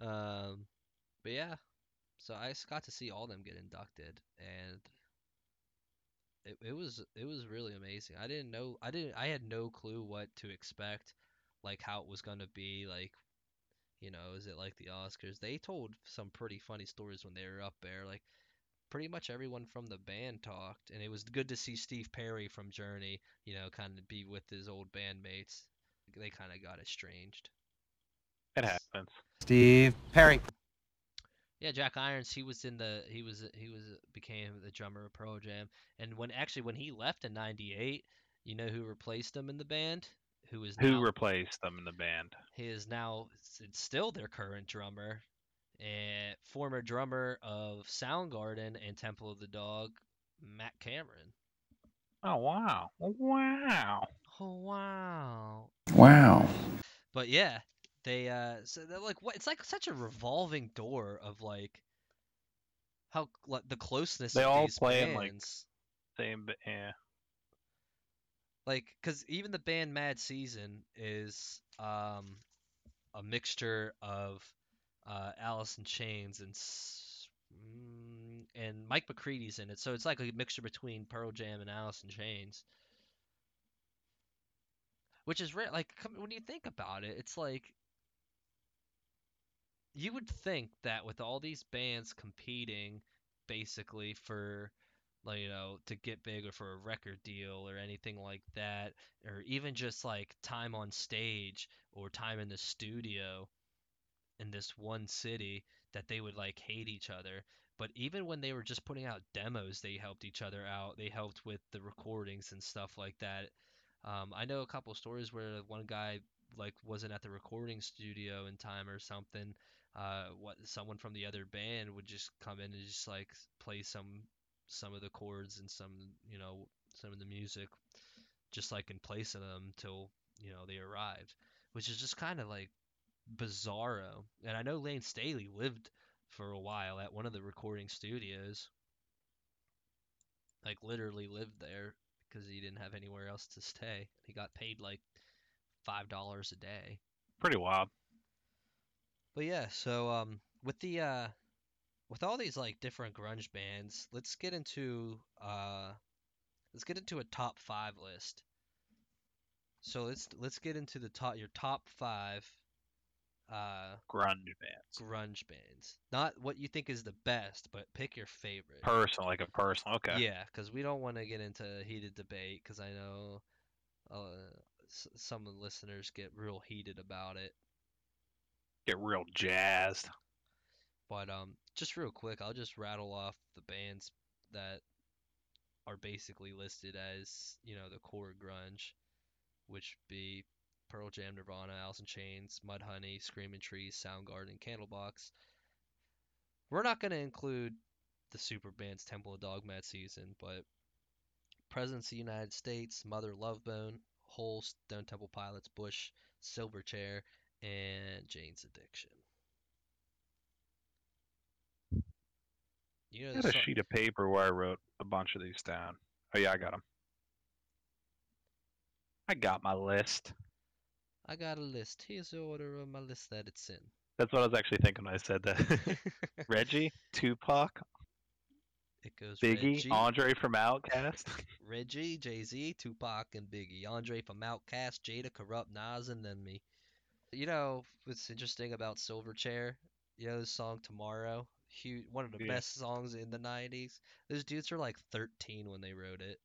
um but yeah, so I s- got to see all them get inducted, and it, it was it was really amazing. I didn't know I didn't I had no clue what to expect, like how it was gonna be. Like, you know, is it like the Oscars? They told some pretty funny stories when they were up there. Like, pretty much everyone from the band talked, and it was good to see Steve Perry from Journey, you know, kind of be with his old bandmates. They kind of got estranged. It happens. Steve Perry. Yeah, Jack Irons. He was in the. He was. He was became the drummer of Pearl Jam. And when actually when he left in '98, you know who replaced him in the band? Who is Who now, replaced them in the band? he is now s- still their current drummer, and former drummer of Soundgarden and Temple of the Dog, Matt Cameron. Oh wow. Wow. Oh wow. Wow. But yeah, they uh so they're like what it's like such a revolving door of like how like the closeness They of all these play in, like. Same but yeah. like because even the band Mad Season is um a mixture of uh Alice in Chains and mm, and Mike McCready's in it, so it's like a mixture between Pearl Jam and Alice in Chains. Which is rare. Like when you think about it, it's like you would think that with all these bands competing basically for like you know to get big or for a record deal or anything like that or even just like time on stage or time in the studio in this one city that they would like hate each other but even when they were just putting out demos they helped each other out they helped with the recordings and stuff like that. Um, i know a couple stories where one guy like wasn't at the recording studio in time or something uh, what someone from the other band would just come in and just like play some some of the chords and some you know some of the music just like in place of them till you know they arrived which is just kind of like bizarro and i know Layne Staley lived for a while at one of the recording studios like literally lived there because he didn't have anywhere else to stay he got paid like five dollars a day Pretty wild. but yeah, so um with the uh with all these like different grunge bands, let's get into uh let's get into a top 5 list. So let's let's get into the top your top 5 uh Grunge bands. grunge bands. Not what you think is the best, but pick your favorite. Personal, like a personal. Okay. Yeah, cuz we don't want to get into heated debate cuz I know uh s- some of the listeners get real heated about it. Get real jazzed. But um, just real quick, I'll just rattle off the bands that are basically listed as you know the core grunge, which be Pearl Jam, Nirvana, Alice in Chains, Mudhoney, Screaming Trees, Soundgarden, Candlebox. We're not going to include the super bands Temple of Dog Mad Season, but Presidents of the United States, Mother Love Bone, Hole, Stone Temple Pilots, Bush, Silverchair, and Jane's Addiction. You know, I had a so- sheet of paper where I wrote a bunch of these down. Oh yeah, I got them. I got my list. I got a list. Here's the order of my list that it's in. That's what I was actually thinking when I said that. (laughs) Reggie, Tupac, it goes Biggie, Reggie, Andre from Outkast. (laughs) Reggie, Jay Z, Tupac, and Biggie. Andre from Outkast, Jada, Corrupt, Nas, and then me. You know what's interesting about Silverchair? You know the song Tomorrow? Huge, one of the Yeah. best songs in the '90s. Those dudes are like 13 when they wrote it,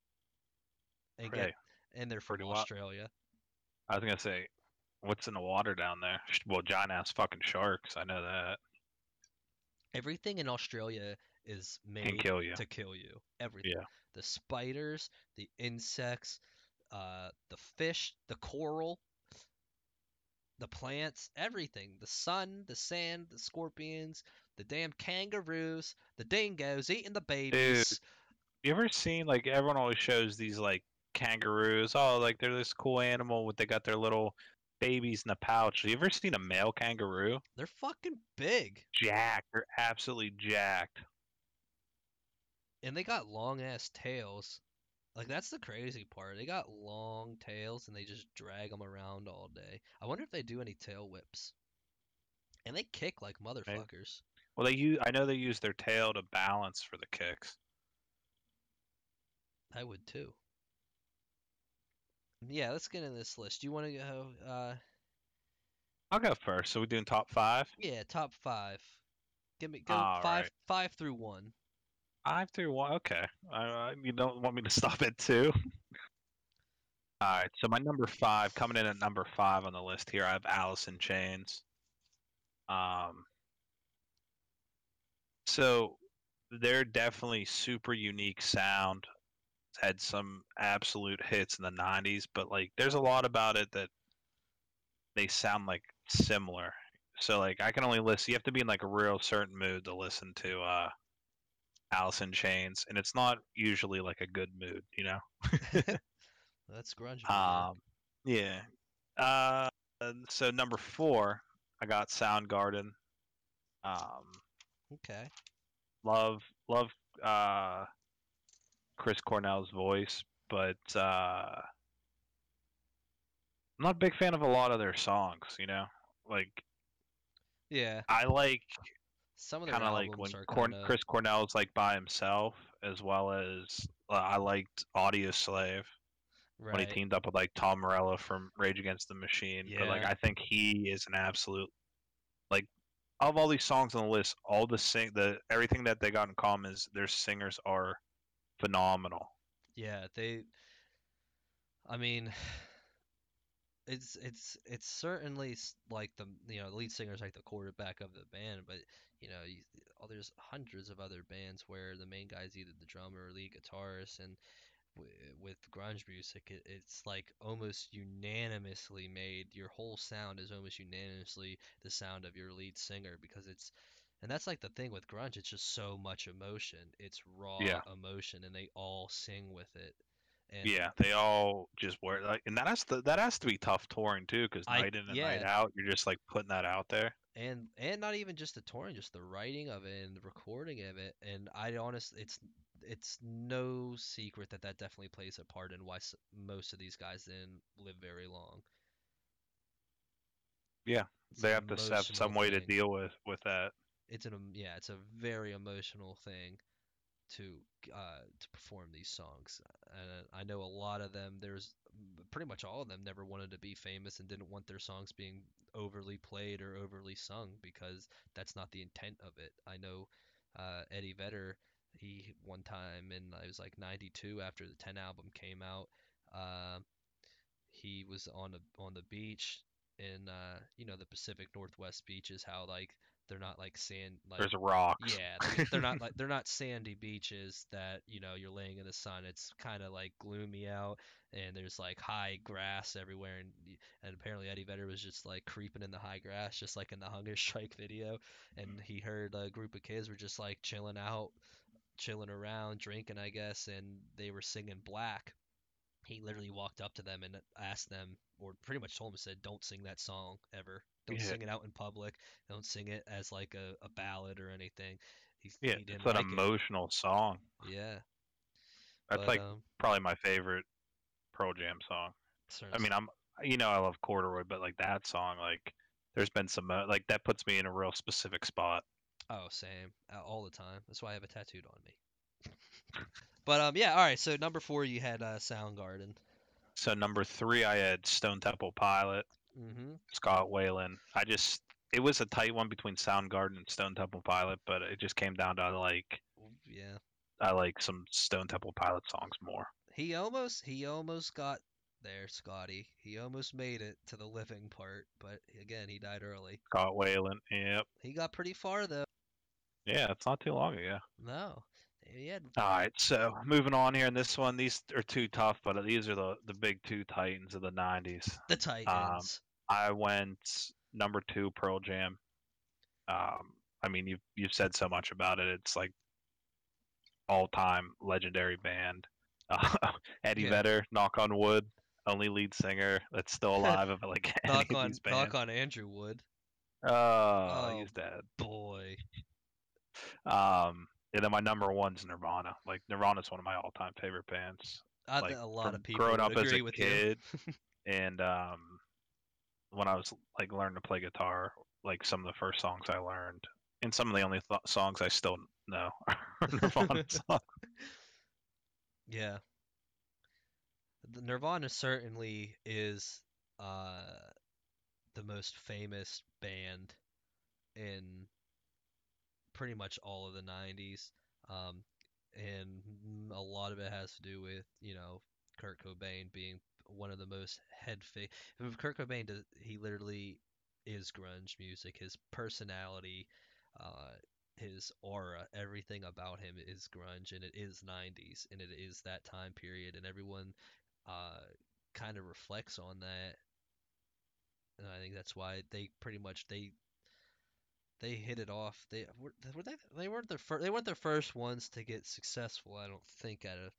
and get and they're from pretty. Australia. I was gonna say, what's in the water down there? Well, giant ass fucking sharks. I know that Everything in Australia is made kill you. to kill you. Everything. Yeah. The spiders, the insects, uh, the fish, the coral, the plants, everything. The sun, the sand, the scorpions, the damn kangaroos, the dingoes eating the babies. You ever seen like everyone always shows these like kangaroos? Oh, like they're this cool animal with they got their little babies in a pouch. Have You ever seen a male kangaroo? They're fucking big. Jacked. They're absolutely jacked. And they got long ass tails. Like that's the crazy part. They got long tails and they just drag them around all day. I wonder if they do any tail whips. And they kick like motherfuckers. Well, they use. I know they use their tail to balance for the kicks. I would too. Yeah, let's get in this list. Do you want to go? Uh, I'll go first. So we're doing top five. yeah, top five. Give me go All five, right. five through one. Five through one. Okay. Uh, you don't want me to (laughs) stop at two? (laughs) All right. So my number five, coming in at number five on the list here, I have Alice in Chains. Um. So they're definitely super unique sound. Had some absolute hits in the '90s, but like, there's a lot about it that they sound like similar. So like, I can only listen. You have to be in like a real certain mood to listen to. uh Alice in Chains, and it's not usually like a good mood, you know. (laughs) (laughs) That's grunge. music. Um, yeah. Uh, so number four, I got Soundgarden. Um, okay. love love uh Chris Cornell's voice, but uh, I'm not a big fan of a lot of their songs. You know, like Yeah. I like Some of kind of like when Corn- kinda, Chris Cornell's like by himself, as well as uh, I liked Audioslave. when he teamed up with like Tom Morello from Rage Against the Machine. But like I think he is an absolute like of all these songs on the list, all the sing the everything that they got in common is their singers are phenomenal. Yeah, they. I mean, (sighs) it's it's it's certainly like the you know the lead singer is like the quarterback of the band, but you know you, oh, there's hundreds of other bands where the main guy's either the drummer or lead guitarist, and w- with grunge music, it, it's like almost unanimously made. Your whole sound is almost unanimously the sound of your lead singer because it's. And that's like the thing with grunge, it's just so much emotion. It's raw Yeah. emotion and they all sing with it. And yeah, they all just wear like, and that has to that has to be tough touring too, because night in and night out, you're just like putting that out there. and and not even just the touring, just the writing of it and the recording of it. And I honestly, it's it's no secret that that definitely plays a part in why most of these guys didn't live very long. Yeah, They have to have some way to deal with with that. It's an yeah, it's a very emotional thing to uh to perform these songs. And I know a lot of them. There's pretty much all of them never wanted to be famous and didn't want their songs being overly played or overly sung because that's not the intent of it. I know uh, Eddie Vedder. He one time in it was like '92 after the 10 album came out. Uh, he was on the on the beach in uh, you know the Pacific Northwest beaches. How like they're not like sand like There's rocks. yeah, they're, they're not like (laughs) they're not sandy beaches that you know you're laying in the sun. It's kind of like gloomy out, and there's like high grass everywhere. And and apparently Eddie Vedder was just like creeping in the high grass, just like in the Hunger Strike video. And he heard a group of kids were just like chilling out, chilling around, drinking, I guess, and they were singing Black. He literally walked up to them and asked them, or pretty much told them, said, "Don't sing that song ever. Don't Yeah. sing it out in public. Don't sing it as like a, a ballad or anything." He, Yeah, he it's an like it. emotional song. Yeah, That's but, like um, probably my favorite Pearl Jam song. I mean, I'm you know I love Corduroy, but like that song, like there's been some uh, like that puts me in a real specific spot. Oh, same. uh, All the time. That's why I have a tattooed on me. (laughs) but um, yeah. All right. So number four, you had uh, Soundgarden. So number three, I had Stone Temple Pilot, Mm-hmm. Scott Weiland. I just it was a tight one between Soundgarden and Stone Temple Pilot, but it just came down to like Yeah. I like some Stone Temple Pilot songs more. He almost he almost got there, Scotty. He almost made it to the living part, but again, he died early. Scott Weiland, yep, He got pretty far though. yeah, it's not too long ago. No. All right, so moving on here in this one, these are too tough, but these are the the big two titans of the '90s. the Titans. I went number two, Pearl Jam. Um, I mean, you've you've said so much about it. It's like all time legendary band. Uh, (laughs) Eddie Yeah. Vedder, knock on wood, only lead singer that's still (laughs) alive of like (laughs) any knock of on knock on Andrew Wood. Oh, Oh. he's dead. Boy. Um, and then my number one's Nirvana. Like Nirvana's one of my all-time favorite bands. I like think a lot of people growing up as a with kid, (laughs) and um, when I was like learning to play guitar, like some of the first songs I learned, and some of the only th- songs I still know (laughs) are Nirvana (laughs) songs. Yeah. The Nirvana certainly is uh the most famous band in pretty much all of the 90s. Um and a lot of it has to do with, you know, Kurt Cobain being one of the most head fa- if Kurt Cobain does he literally is grunge music. His personality, uh his aura, everything about him is grunge and it is 90s and it is that time period and everyone uh kind of reflects on that. And I think that's why they pretty much they they hit it off. They were, were they they weren't the first they weren't the first ones to get successful, I don't think out of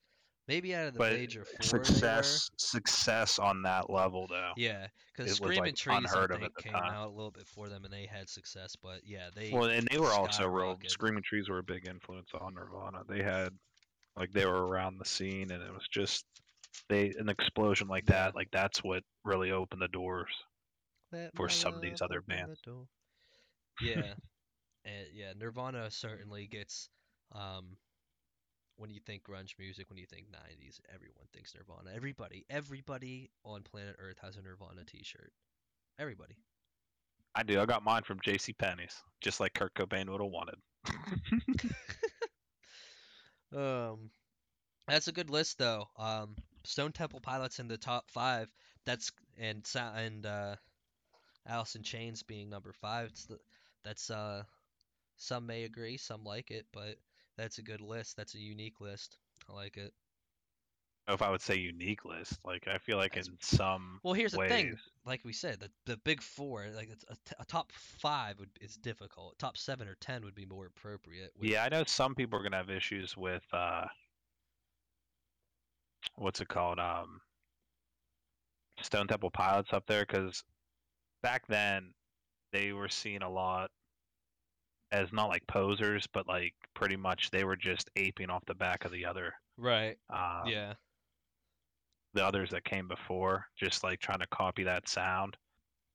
maybe out of the But major four success, success on that level though. Yeah, because Screaming like, Trees I think came time. out a little bit before them and they had success, but yeah, they Well, and they were also real. Screaming Trees were a big influence on Nirvana. They had, like, they were around the scene, and it was just they an explosion like that. Like that's what really opened the doors. Let for some of these other the bands. door. Yeah, and yeah, Nirvana certainly gets. Um, when you think grunge music, when you think '90s, everyone thinks Nirvana. Everybody, everybody on planet Earth has a Nirvana T-shirt. Everybody. I do. I got mine from J.C. Penney's, just like Kurt Cobain would have wanted. (laughs) Um, that's a good list though. Um, Stone Temple Pilots in the top five. That's and and uh, Alice in Chains being number five. It's the, that's uh, some may agree, some like it, but that's a good list. That's a unique list. I like it. if I would say unique list. Like I feel like That's- in some Well, here's the thing. Like we said, the the big four, like it's a, t- a top five would is difficult. Top seven or ten would be more appropriate. Yeah, I know some people are gonna have issues with uh what's it called? Um Stone Temple Pilots up there because back then they were seen a lot as not like posers, but like pretty much they were just aping off the back of the other Right. um, yeah. the others that came before, just like trying to copy that sound.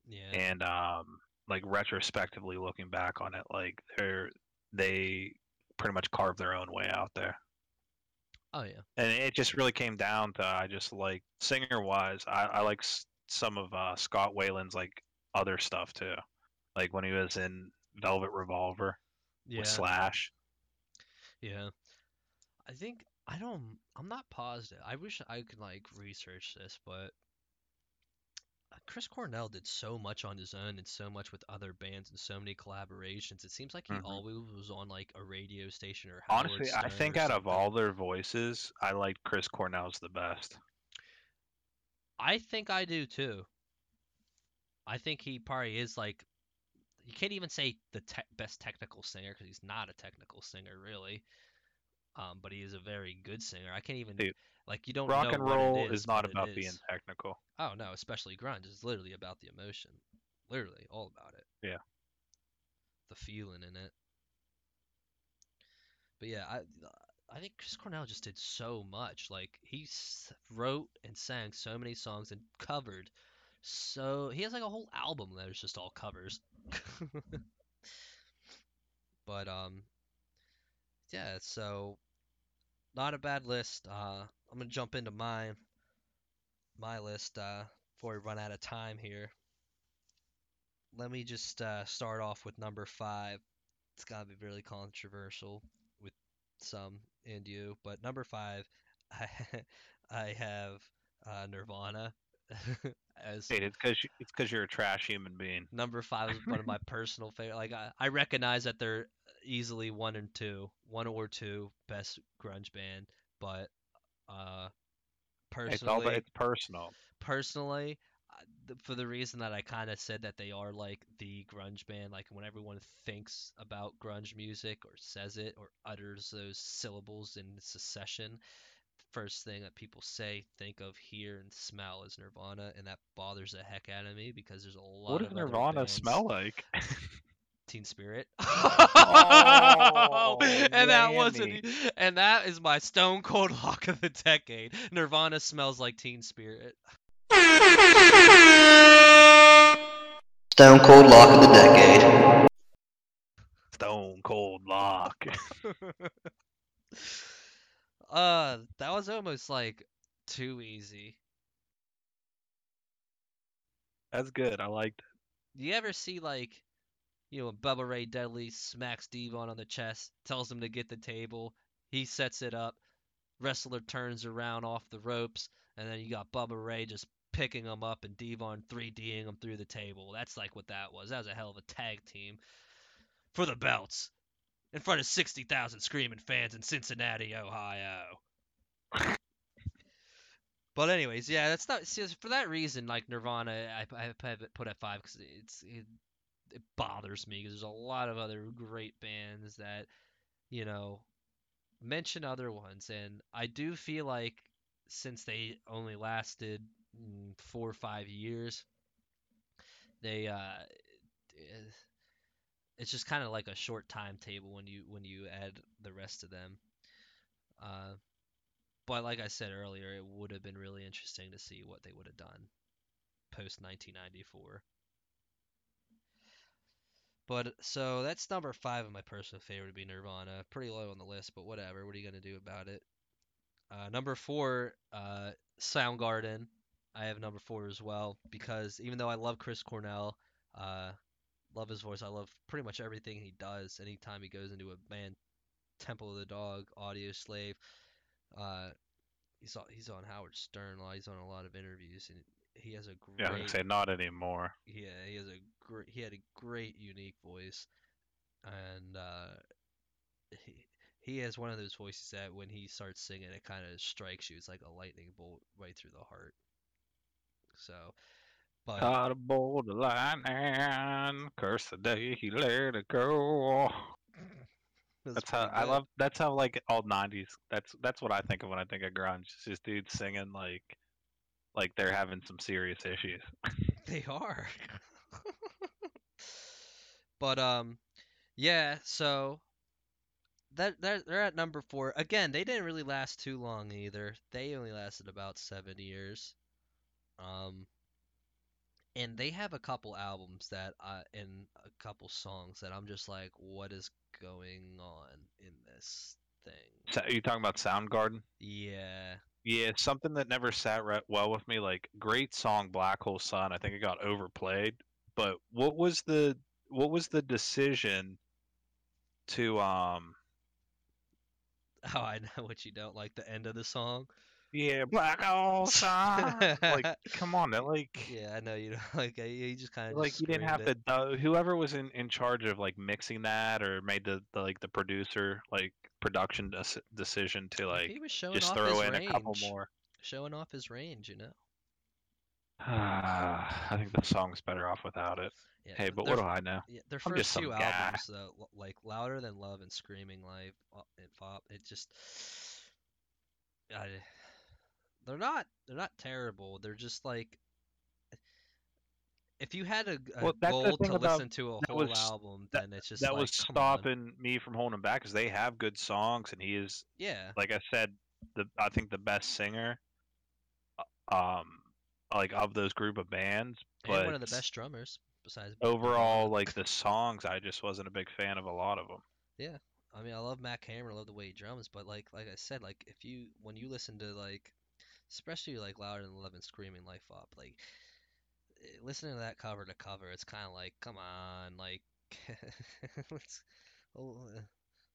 Yeah. and um like retrospectively looking back on it like they're they pretty much carved their own way out there oh yeah. and it just really came down to i just like singer wise i, I like s- some of uh Scott Weiland's like other stuff too like when he was in velvet revolver Yeah. with slash Yeah. I think I don't I'm not positive. I wish I could like research this, but Chris Cornell did so much on his own and so much with other bands and so many collaborations. It seems like he Mhm. always was on like a radio station or Howard honestly i think out of all their voices i like chris cornell's the best I think I do too. I think he probably is like you can't even say the te- best technical singer because he's not a technical singer really. Um, but he is a very good singer. I can't even Dude, like you don't rock know and roll is, is not about being technical Oh no, especially grunge. is literally about the emotion. Literally all about it. Yeah. The feeling in it. But yeah, I I think Chris Cornell just did so much. Like he s- wrote and sang so many songs and covered so he has like a whole album that is just all covers. But um, yeah. So not a bad list. Uh, I'm gonna jump into my my list. Uh, before we run out of time here. Let me just uh, start off with number five. It's gotta be really controversial with some and you, but number five, I (laughs) I have uh, Nirvana (laughs) as Hey, it's because it's because you're a trash human being. number five is one of my (laughs) personal favorite. Like I, I recognize that they're easily one and two, one or two best grunge band, but uh, It's all personally, it's personal. personally, uh, th- for the reason that I kind of said that they are like the grunge band, like when everyone thinks about grunge music or says it or utters those syllables in succession, first thing that people say, think of, hear, and smell is Nirvana, and that bothers the heck out of me because there's a lot What of does other Nirvana bands- smell like? (laughs) Teen Spirit. (laughs) Oh, and that wasn't, and that is my stone cold lock of the decade. Nirvana smells like Teen Spirit. Stone Cold Lock of the Decade. Stone cold lock. (laughs) uh, that was almost like too easy. That's good. I liked it. Do you ever see like, you know, Bubba Ray Dudley smacks D-Von on the chest, tells him to get the table, he sets it up, wrestler turns around off the ropes, and then you got Bubba Ray just picking him up and D-Von 3D'ing him through the table. That's like what that was. That was a hell of a tag team for the belts in front of 60,000 screaming fans in Cincinnati, Ohio. But anyways, yeah, that's not see, for that reason. Like Nirvana, I, I put at five because it's it, it bothers me because there's a lot of other great bands that you know mention other ones, and I do feel like since they only lasted mm, four or five years, they uh, it's just kind of like a short timetable when you when you add the rest of them. Uh, but like I said earlier, it would have been really interesting to see what they would have done post 1994. But so that's number five of my personal favorite would be Nirvana. Pretty low on the list, but whatever. What are you gonna do about it? Uh, number four, uh, Soundgarden. I have number four as well because even though I love Chris Cornell, uh, love his voice, I love pretty much everything he does. Anytime he goes into a band, Temple of the Dog, Audioslave, uh, he's on, he's on Howard Stern. He's on a lot of interviews, and he has a great Yeah, I gonna say not anymore. yeah, he has a great he had a great unique voice, and uh, he he has one of those voices that when he starts singing, it kind of strikes you. It's like a lightning bolt right through the heart. So, but Caught a bolt of lightning, curse the day he let it go. That's how pretty I love. That's how like all '90s. That's that's what I think of when I think of grunge. It's just dudes singing like, like they're having some serious issues. (laughs) They are. but um yeah, so that they're, they're at number 4. Again, they didn't really last too long either. They only lasted about 7 years. Um and they have a couple albums that I and a couple songs that I'm just like what is going on in this thing? So, are you talking about Soundgarden? Yeah. Yeah, something that never sat right well with me. Like great song, Black Hole Sun. I think it got overplayed. But what was the what was the decision to um (laughs) Oh, I know what you don't like the end of the song. Yeah Black Hole Sun? like (laughs) come on, that like Yeah, I know you don't (laughs) like it. You just kind of like you didn't have to uh, whoever was in in charge of like mixing that or made the, the like the producer like production dec- decision to like he was showing just off throw in range. a couple more. Showing off his range, you know. Ah, (sighs) I think the song's better off without it. Yeah, Hey, but what do I know? Yeah, their first two guy. albums, though, like Louder Than Love and Screaming Life uh, and Fopp, it just, (sighs) I, they're not, they're not terrible. They're just like, if you had a, a Well, goal to listen to a whole was- album, that- then it's just that like, was come on. stopping me from holding back because they have good songs and he is Yeah, like I said the I think the best singer uh, um like of those group of bands, And but one of the best drummers besides. overall, (laughs) like the songs, I just wasn't a big fan of a lot of them. Yeah, I mean, I love Matt Cameron, I love the way he drums, but like like I said, like if you when you listen to like especially like Louder Than Love and Screaming Life Up, like eh, listening to that cover to cover, it's kind of like, come on, like (laughs) let's oh, uh,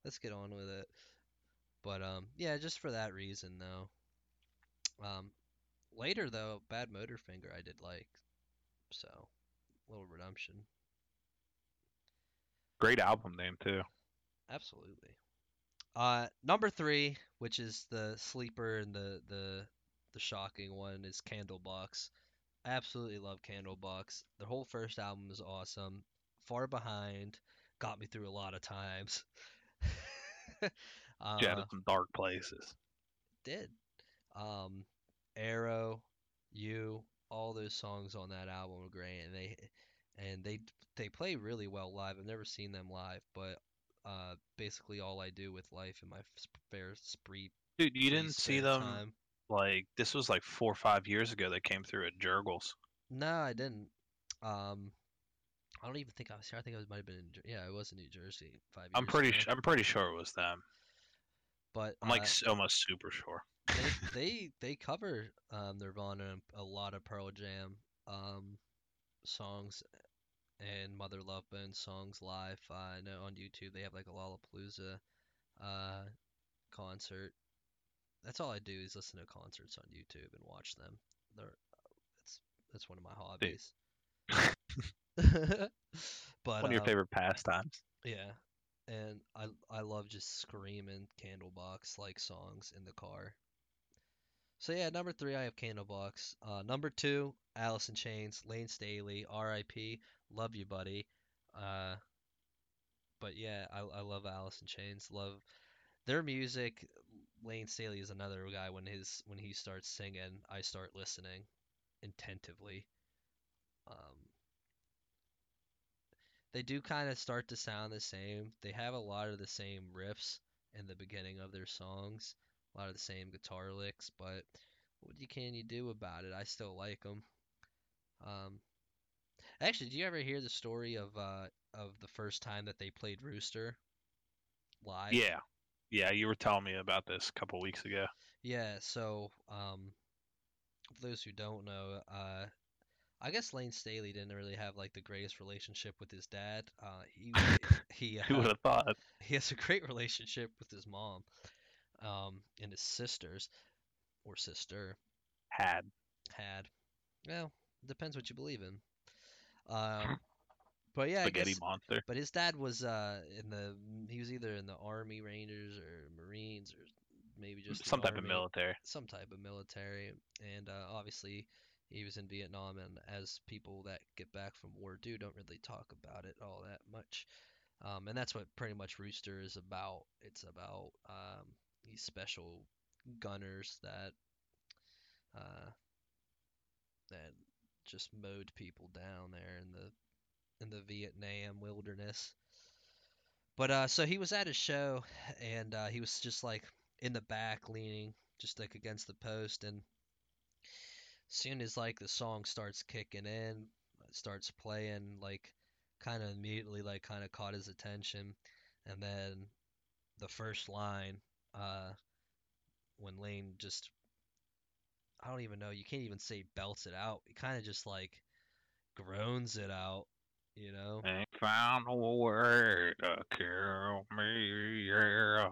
let's get on with it. But um, yeah, just for that reason though. Um, later though, Badmotorfinger I did like, so little redemption. Great album name too. Absolutely. Uh, number three, which is the sleeper and the the the shocking one, is Candlebox. Absolutely love Candlebox. Their whole first album is awesome. Far Behind got me through a lot of times. (laughs) uh, Yeah, some dark places. did. Um, Arrow, You, all those songs on that album are great, and they and they they play really well live. I've never seen them live, but uh, basically all I do with life in my spare spree. Dude, you didn't see them time. Like this was like four or five years ago. They came through at Jergel's. No, I didn't. Um, I don't even think I was here. I think I was, might have been in. Yeah, I was in New Jersey five years I'm pretty. ago. I'm pretty sure it was them. But I'm like uh, almost super sure. they (laughs) they they cover um, Nirvana and a lot of Pearl Jam um, songs and Mother Love Bone songs live. Uh, I know on YouTube they have like a Lollapalooza uh, concert. That's all I do is listen to concerts on YouTube and watch them. They're that's that's one of my hobbies. (laughs) (laughs) but One of your um, favorite pastimes. yeah, and I I love just screaming Candlebox like songs in the car. So yeah, number three I have Candlebox. Uh, number two, Alice in Chains, Layne Staley, R.I.P. Love you, buddy. Uh, but yeah, I I love Alice in Chains. Love their music. Layne Staley is another guy when his when he starts singing, I start listening attentively. Um, they do kind of start to sound the same. They have a lot of the same riffs in the beginning of their songs, a lot of the same guitar licks, but what you can you do about it? I still like them. Um, actually, do you ever hear the story of uh of the first time that they played Rooster live? Yeah, yeah. You were telling me about this a couple weeks ago. Yeah, so um, for those who don't know, uh, I guess Layne Staley didn't really have like the greatest relationship with his dad. Uh, he (laughs) he Who would uh, have thought? (laughs) he has a great relationship with his mom, um, and his sisters or sister Had had. Well, depends what you believe in. Um, (laughs) but yeah, spaghetti guess. monster. But his dad was uh in the he was either in the Army Rangers or Marines or maybe just Some type of military. some type of military, and uh, obviously he was in Vietnam. And as people that get back from war do, don't really talk about it all that much. Um, and that's what pretty much Rooster is about. It's about um, these special gunners that uh, that just mowed people down there in the in the Vietnam wilderness. But uh, so he was at a show, and uh, he was just like in the back, leaning just like against the post, and soon as like the song starts kicking in, it starts playing, like kind of immediately like kind of caught his attention, and then the first line, uh, when Layne just I don't even know, you can't even say belts it out. He kind of just like groans it out, you know? Ain't found a way to kill me, yeah.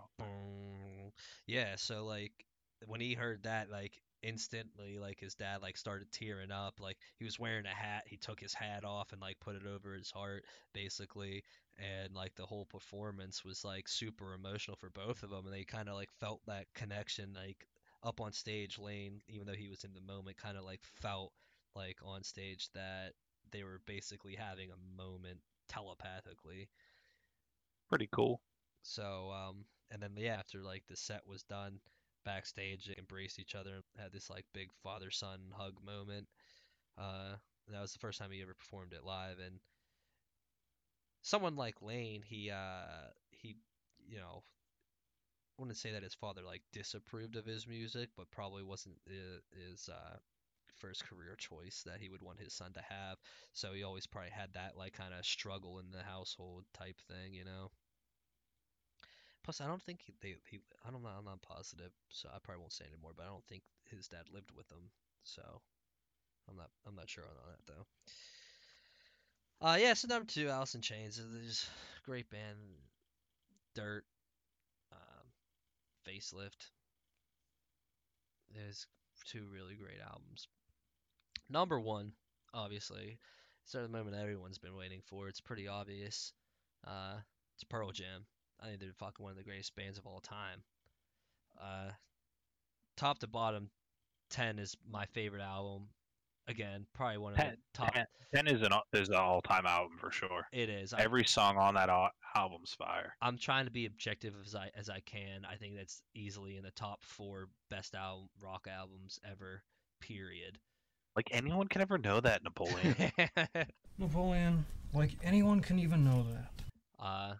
Yeah, so like when he heard that, like instantly, like his dad like started tearing up. Like he was wearing a hat, he took his hat off and like put it over his heart, basically. And like the whole performance was like super emotional for both of them, and they kind of like felt that connection, like up on stage. Layne, even though he was in the moment, kind of like felt like on stage that they were basically having a moment telepathically. Pretty cool. So, um, and then yeah, after like the set was done, backstage they embraced each other and had this like big father-son hug moment. Uh, that was the first time he ever performed it live, and someone like Layne, he uh, he, you know, I wouldn't say that his father like disapproved of his music, but probably wasn't uh, as uh, first career choice that he would want his son to have. So he always probably had that like kind of struggle in the household type thing, you know. Plus, I don't think he, they he I don't know I'm not positive, so I probably won't say anymore. But I don't think his dad lived with him, so I'm not I'm not sure on that though. Uh, yeah, so number two, Alice in Chains. There's great band, Dirt, um, Facelift. There's two really great albums. Number one, obviously, it's the moment everyone's been waiting for. It's pretty obvious. Uh, it's Pearl Jam. I think they're fucking one of the greatest bands of all time. Uh, top to bottom, ten is my favorite album. Again, probably one of Ten, the top. Ten is an is an all time album for sure. It is. I, Every song on that al- album's fire. I'm trying to be objective as I as I can. I think that's easily in the top four best album rock albums ever. Period. Like anyone can ever know that Napoleon. (laughs) Napoleon, like anyone can even know that. uh,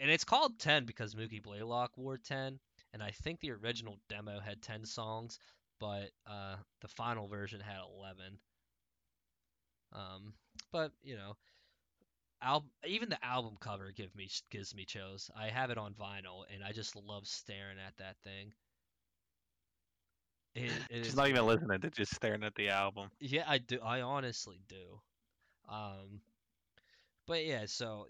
and it's called 10 because Mookie Blaylock wore 10, and I think the original demo had 10 songs, but uh, the final version had 11. Um, but you know, al- even the album cover give me gives me chills. I have it on vinyl, and I just love staring at that thing. It, it is not even listening to just staring at the album. Yeah, I do. I honestly do. Um, but yeah, so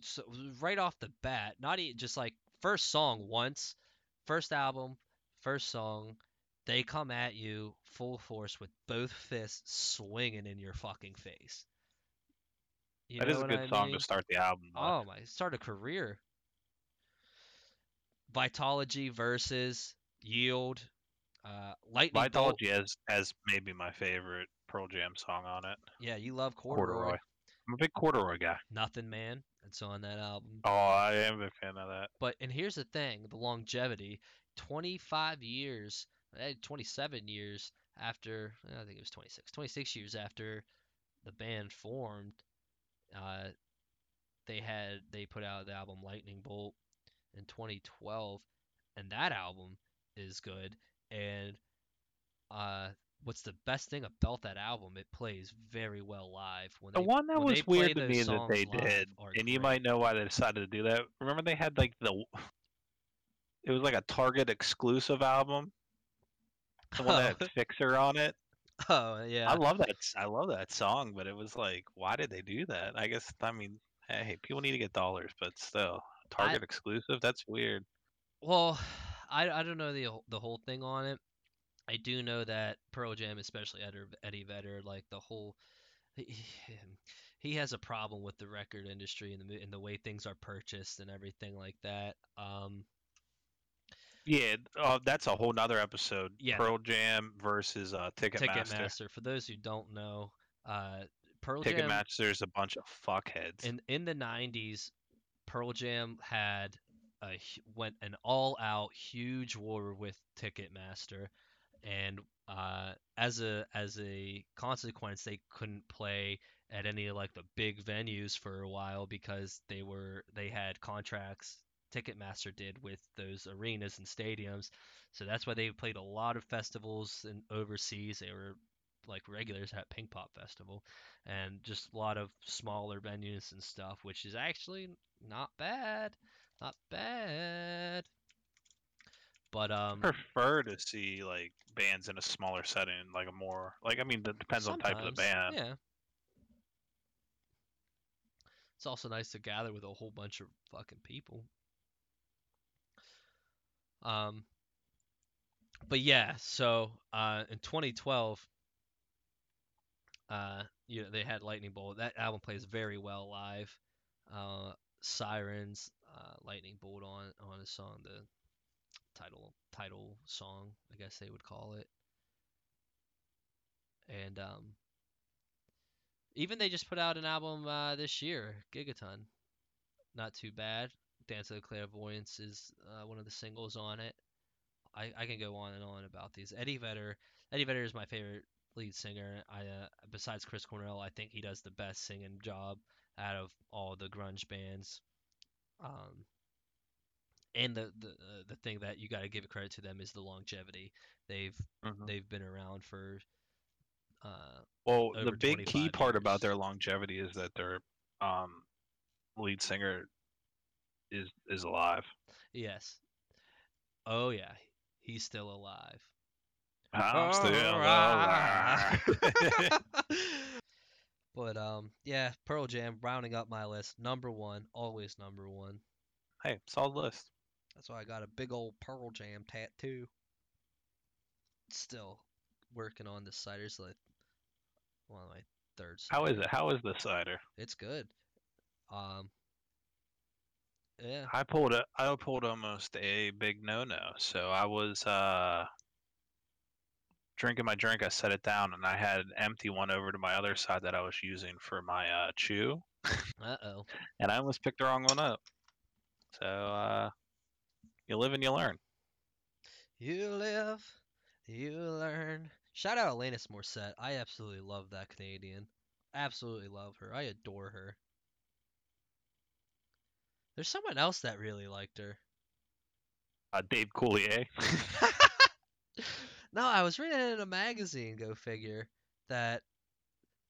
so right off the bat, not even just like first song once, first album, first song, they come at you full force with both fists swinging in your fucking face. You That is a good I song mean? to start the album. with. Oh my, start a career. Vitalogy versus Yield. Uh, Lightning Bolt. Vitalogy has has maybe my favorite Pearl Jam song on it. Yeah, you love corduroy. Corduroy. I'm a big corduroy guy. Nothing Man. It's on that album. Oh, I am a fan of that. But and here's the thing: the longevity. 25 years, eh, 27 years after. I think it was 26. 26 years after the band formed, uh, they had they put out the album Lightning Bolt in 2012, and that album is good. And uh, what's the best thing about that album? It plays very well live. When The they, one that was weird to me that they did, and you might know why they decided to do that. Remember they had like the, it was like a Target exclusive album. The one that (laughs) Oh. had Fixer on it. Oh yeah. I love that. I love that song, but it was like, why did they do that? I guess I mean, hey, people need to get dollars, but still, Target exclusive. That's weird. Well, I, I don't know the whole- the whole thing on it. I do know that Pearl Jam, especially Eddie, Eddie Vedder, like the whole, he, he has a problem with the record industry and the and the way things are purchased and everything like that. Um, Yeah, uh, that's a whole nother episode. Yeah. Pearl Jam versus uh, Ticketmaster. Ticketmaster. For those who don't know, uh, Pearl Jam Ticketmaster's a bunch of fuckheads. in in the 90s pearl jam had a went an all out huge war with ticketmaster and uh, as a as a consequence they couldn't play at any of like the big venues for a while because they were they had contracts ticketmaster did with those arenas and stadiums. So that's why they played a lot of festivals and overseas. They were like regulars at Pinkpop festival and just a lot of smaller venues and stuff, which is actually not bad, not bad. But um, prefer to see like bands in a smaller setting, like a more like I mean, that depends on type of the band. Yeah. It's also nice to gather with a whole bunch of fucking people. Um, but yeah, so uh, in 2012, uh, you know, they had Lightning Bolt. That album plays very well live. Uh, Sirens, uh, Lightning Bolt on on a song, the title title song, I guess they would call it. And um, even they just put out an album uh, this year, Gigaton. Not too bad. Dance of the Clairvoyants is uh, one of the singles on it. I, I can go on and on about these. Eddie Vedder. Eddie Vedder is my favorite lead singer. I uh, besides Chris Cornell, I think he does the best singing job out of all the grunge bands. Um, and the the uh, the thing that you got to give credit to them is the longevity. They've Mhm. they've been around for Uh, Well, the big key 25 part about their longevity is that their um, lead singer is is alive. yes. Oh yeah, he's still alive. I'm still alive. (laughs) (laughs) but um, yeah, Pearl Jam rounding up my list. Number one, always number one. hey, solid list. That's why I got a big old Pearl Jam tattoo. Still working on the ciders like one of my third. How is it? How is the cider? It's good. Um. Yeah. I pulled a I pulled almost a big no no. So I was uh drinking my drink, I set it down and I had an empty one over to my other side that I was using for my uh chew Uh oh. and I almost picked the wrong one up. So uh you live and you learn. You live, you learn. Shout out Alanis Morissette. I absolutely love that Canadian. Absolutely love her. I adore her. There's someone else that really liked her. Uh Dave Coulier. (laughs) (laughs) no, I was reading it in a magazine, go figure, that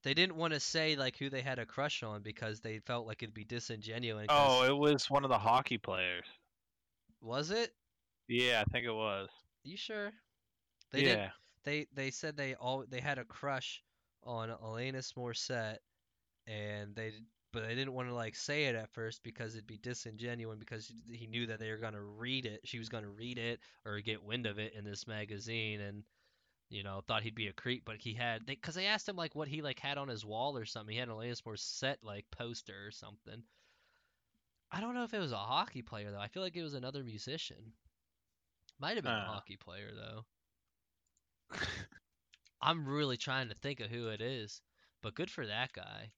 they didn't want to say like who they had a crush on because they felt like it'd be disingenuous. oh, it was one of the hockey players. was it? Yeah, I think it was. You sure? They yeah. did they they said they all they had a crush on Alanis Morissette, and they but I didn't want to like say it at first because it'd be disingenuous because he- knew that they were gonna read it. She was gonna read it or get wind of it in this magazine, and you know thought he'd be a creep. But he had because they asked him like what he like had on his wall or something. He had an Alanis Morissette like poster or something. I don't know if it was a hockey player though. I feel like it was another musician. Might have been a Uh. hockey player though. I'm really trying to think of who it is, but good for that guy.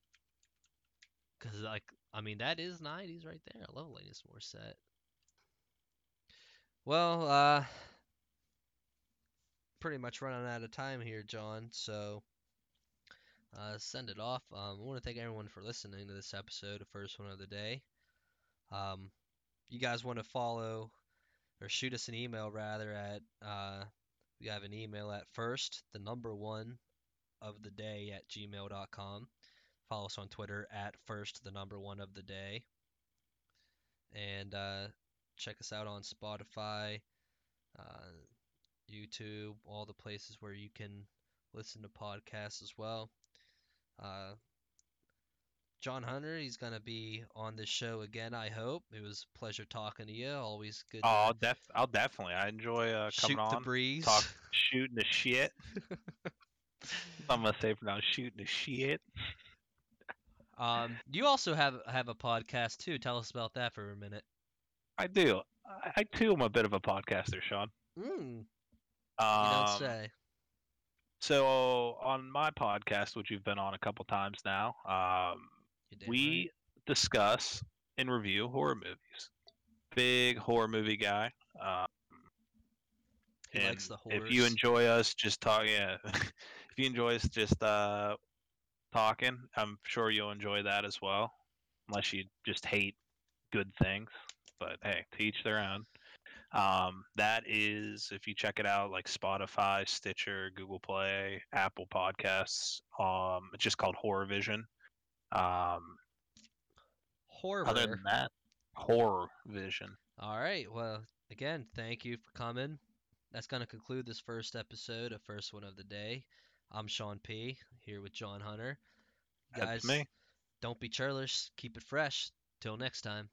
Cause like, I mean, that is '90s right there. I love Alanis Morissette. Well, uh, pretty much running out of time here, John. So, uh, send it off. Um, I want to thank everyone for listening to this episode, the first one of the day. Um, you guys want to follow or shoot us an email rather at uh, we have an email at first, the number one of the day at gmail.com. Follow us on Twitter at first, the number one of the day. And uh, check us out on Spotify, uh, YouTube, all the places where you can listen to podcasts as well. Uh, John Hunter, he's going to be on this show again, I hope. It was a pleasure talking to you. Always good Oh, I'll def I'll definitely. I enjoy uh, shoot coming the breeze. talk, shooting the shit. (laughs) I'm gonna say for now, shooting the shit. Um, you also have have a podcast too. Tell us about that for a minute. I do. I, I too am a bit of a podcaster, Sean. Mm, you Um, don't say. So on my podcast, which you've been on a couple times now, um, You we discuss and review horror movies. Big horror movie guy. He likes and If you enjoy us just talk, yeah. (laughs) if you enjoy us just uh, talking, I'm sure you'll enjoy that as well. Unless you just hate good things, but hey, to each their own. Um, that is, if you check it out, like Spotify, Stitcher, Google Play, Apple Podcasts. Um, it's just called Horror Vision. Um, horror. other than that, Horror Vision. All right. Well, again, thank you for coming. That's going to conclude this first episode of First One of the Day. I'm Sean P. here with John Hunter. That's Guys, me. don't be churlish. Keep it fresh. Till next time.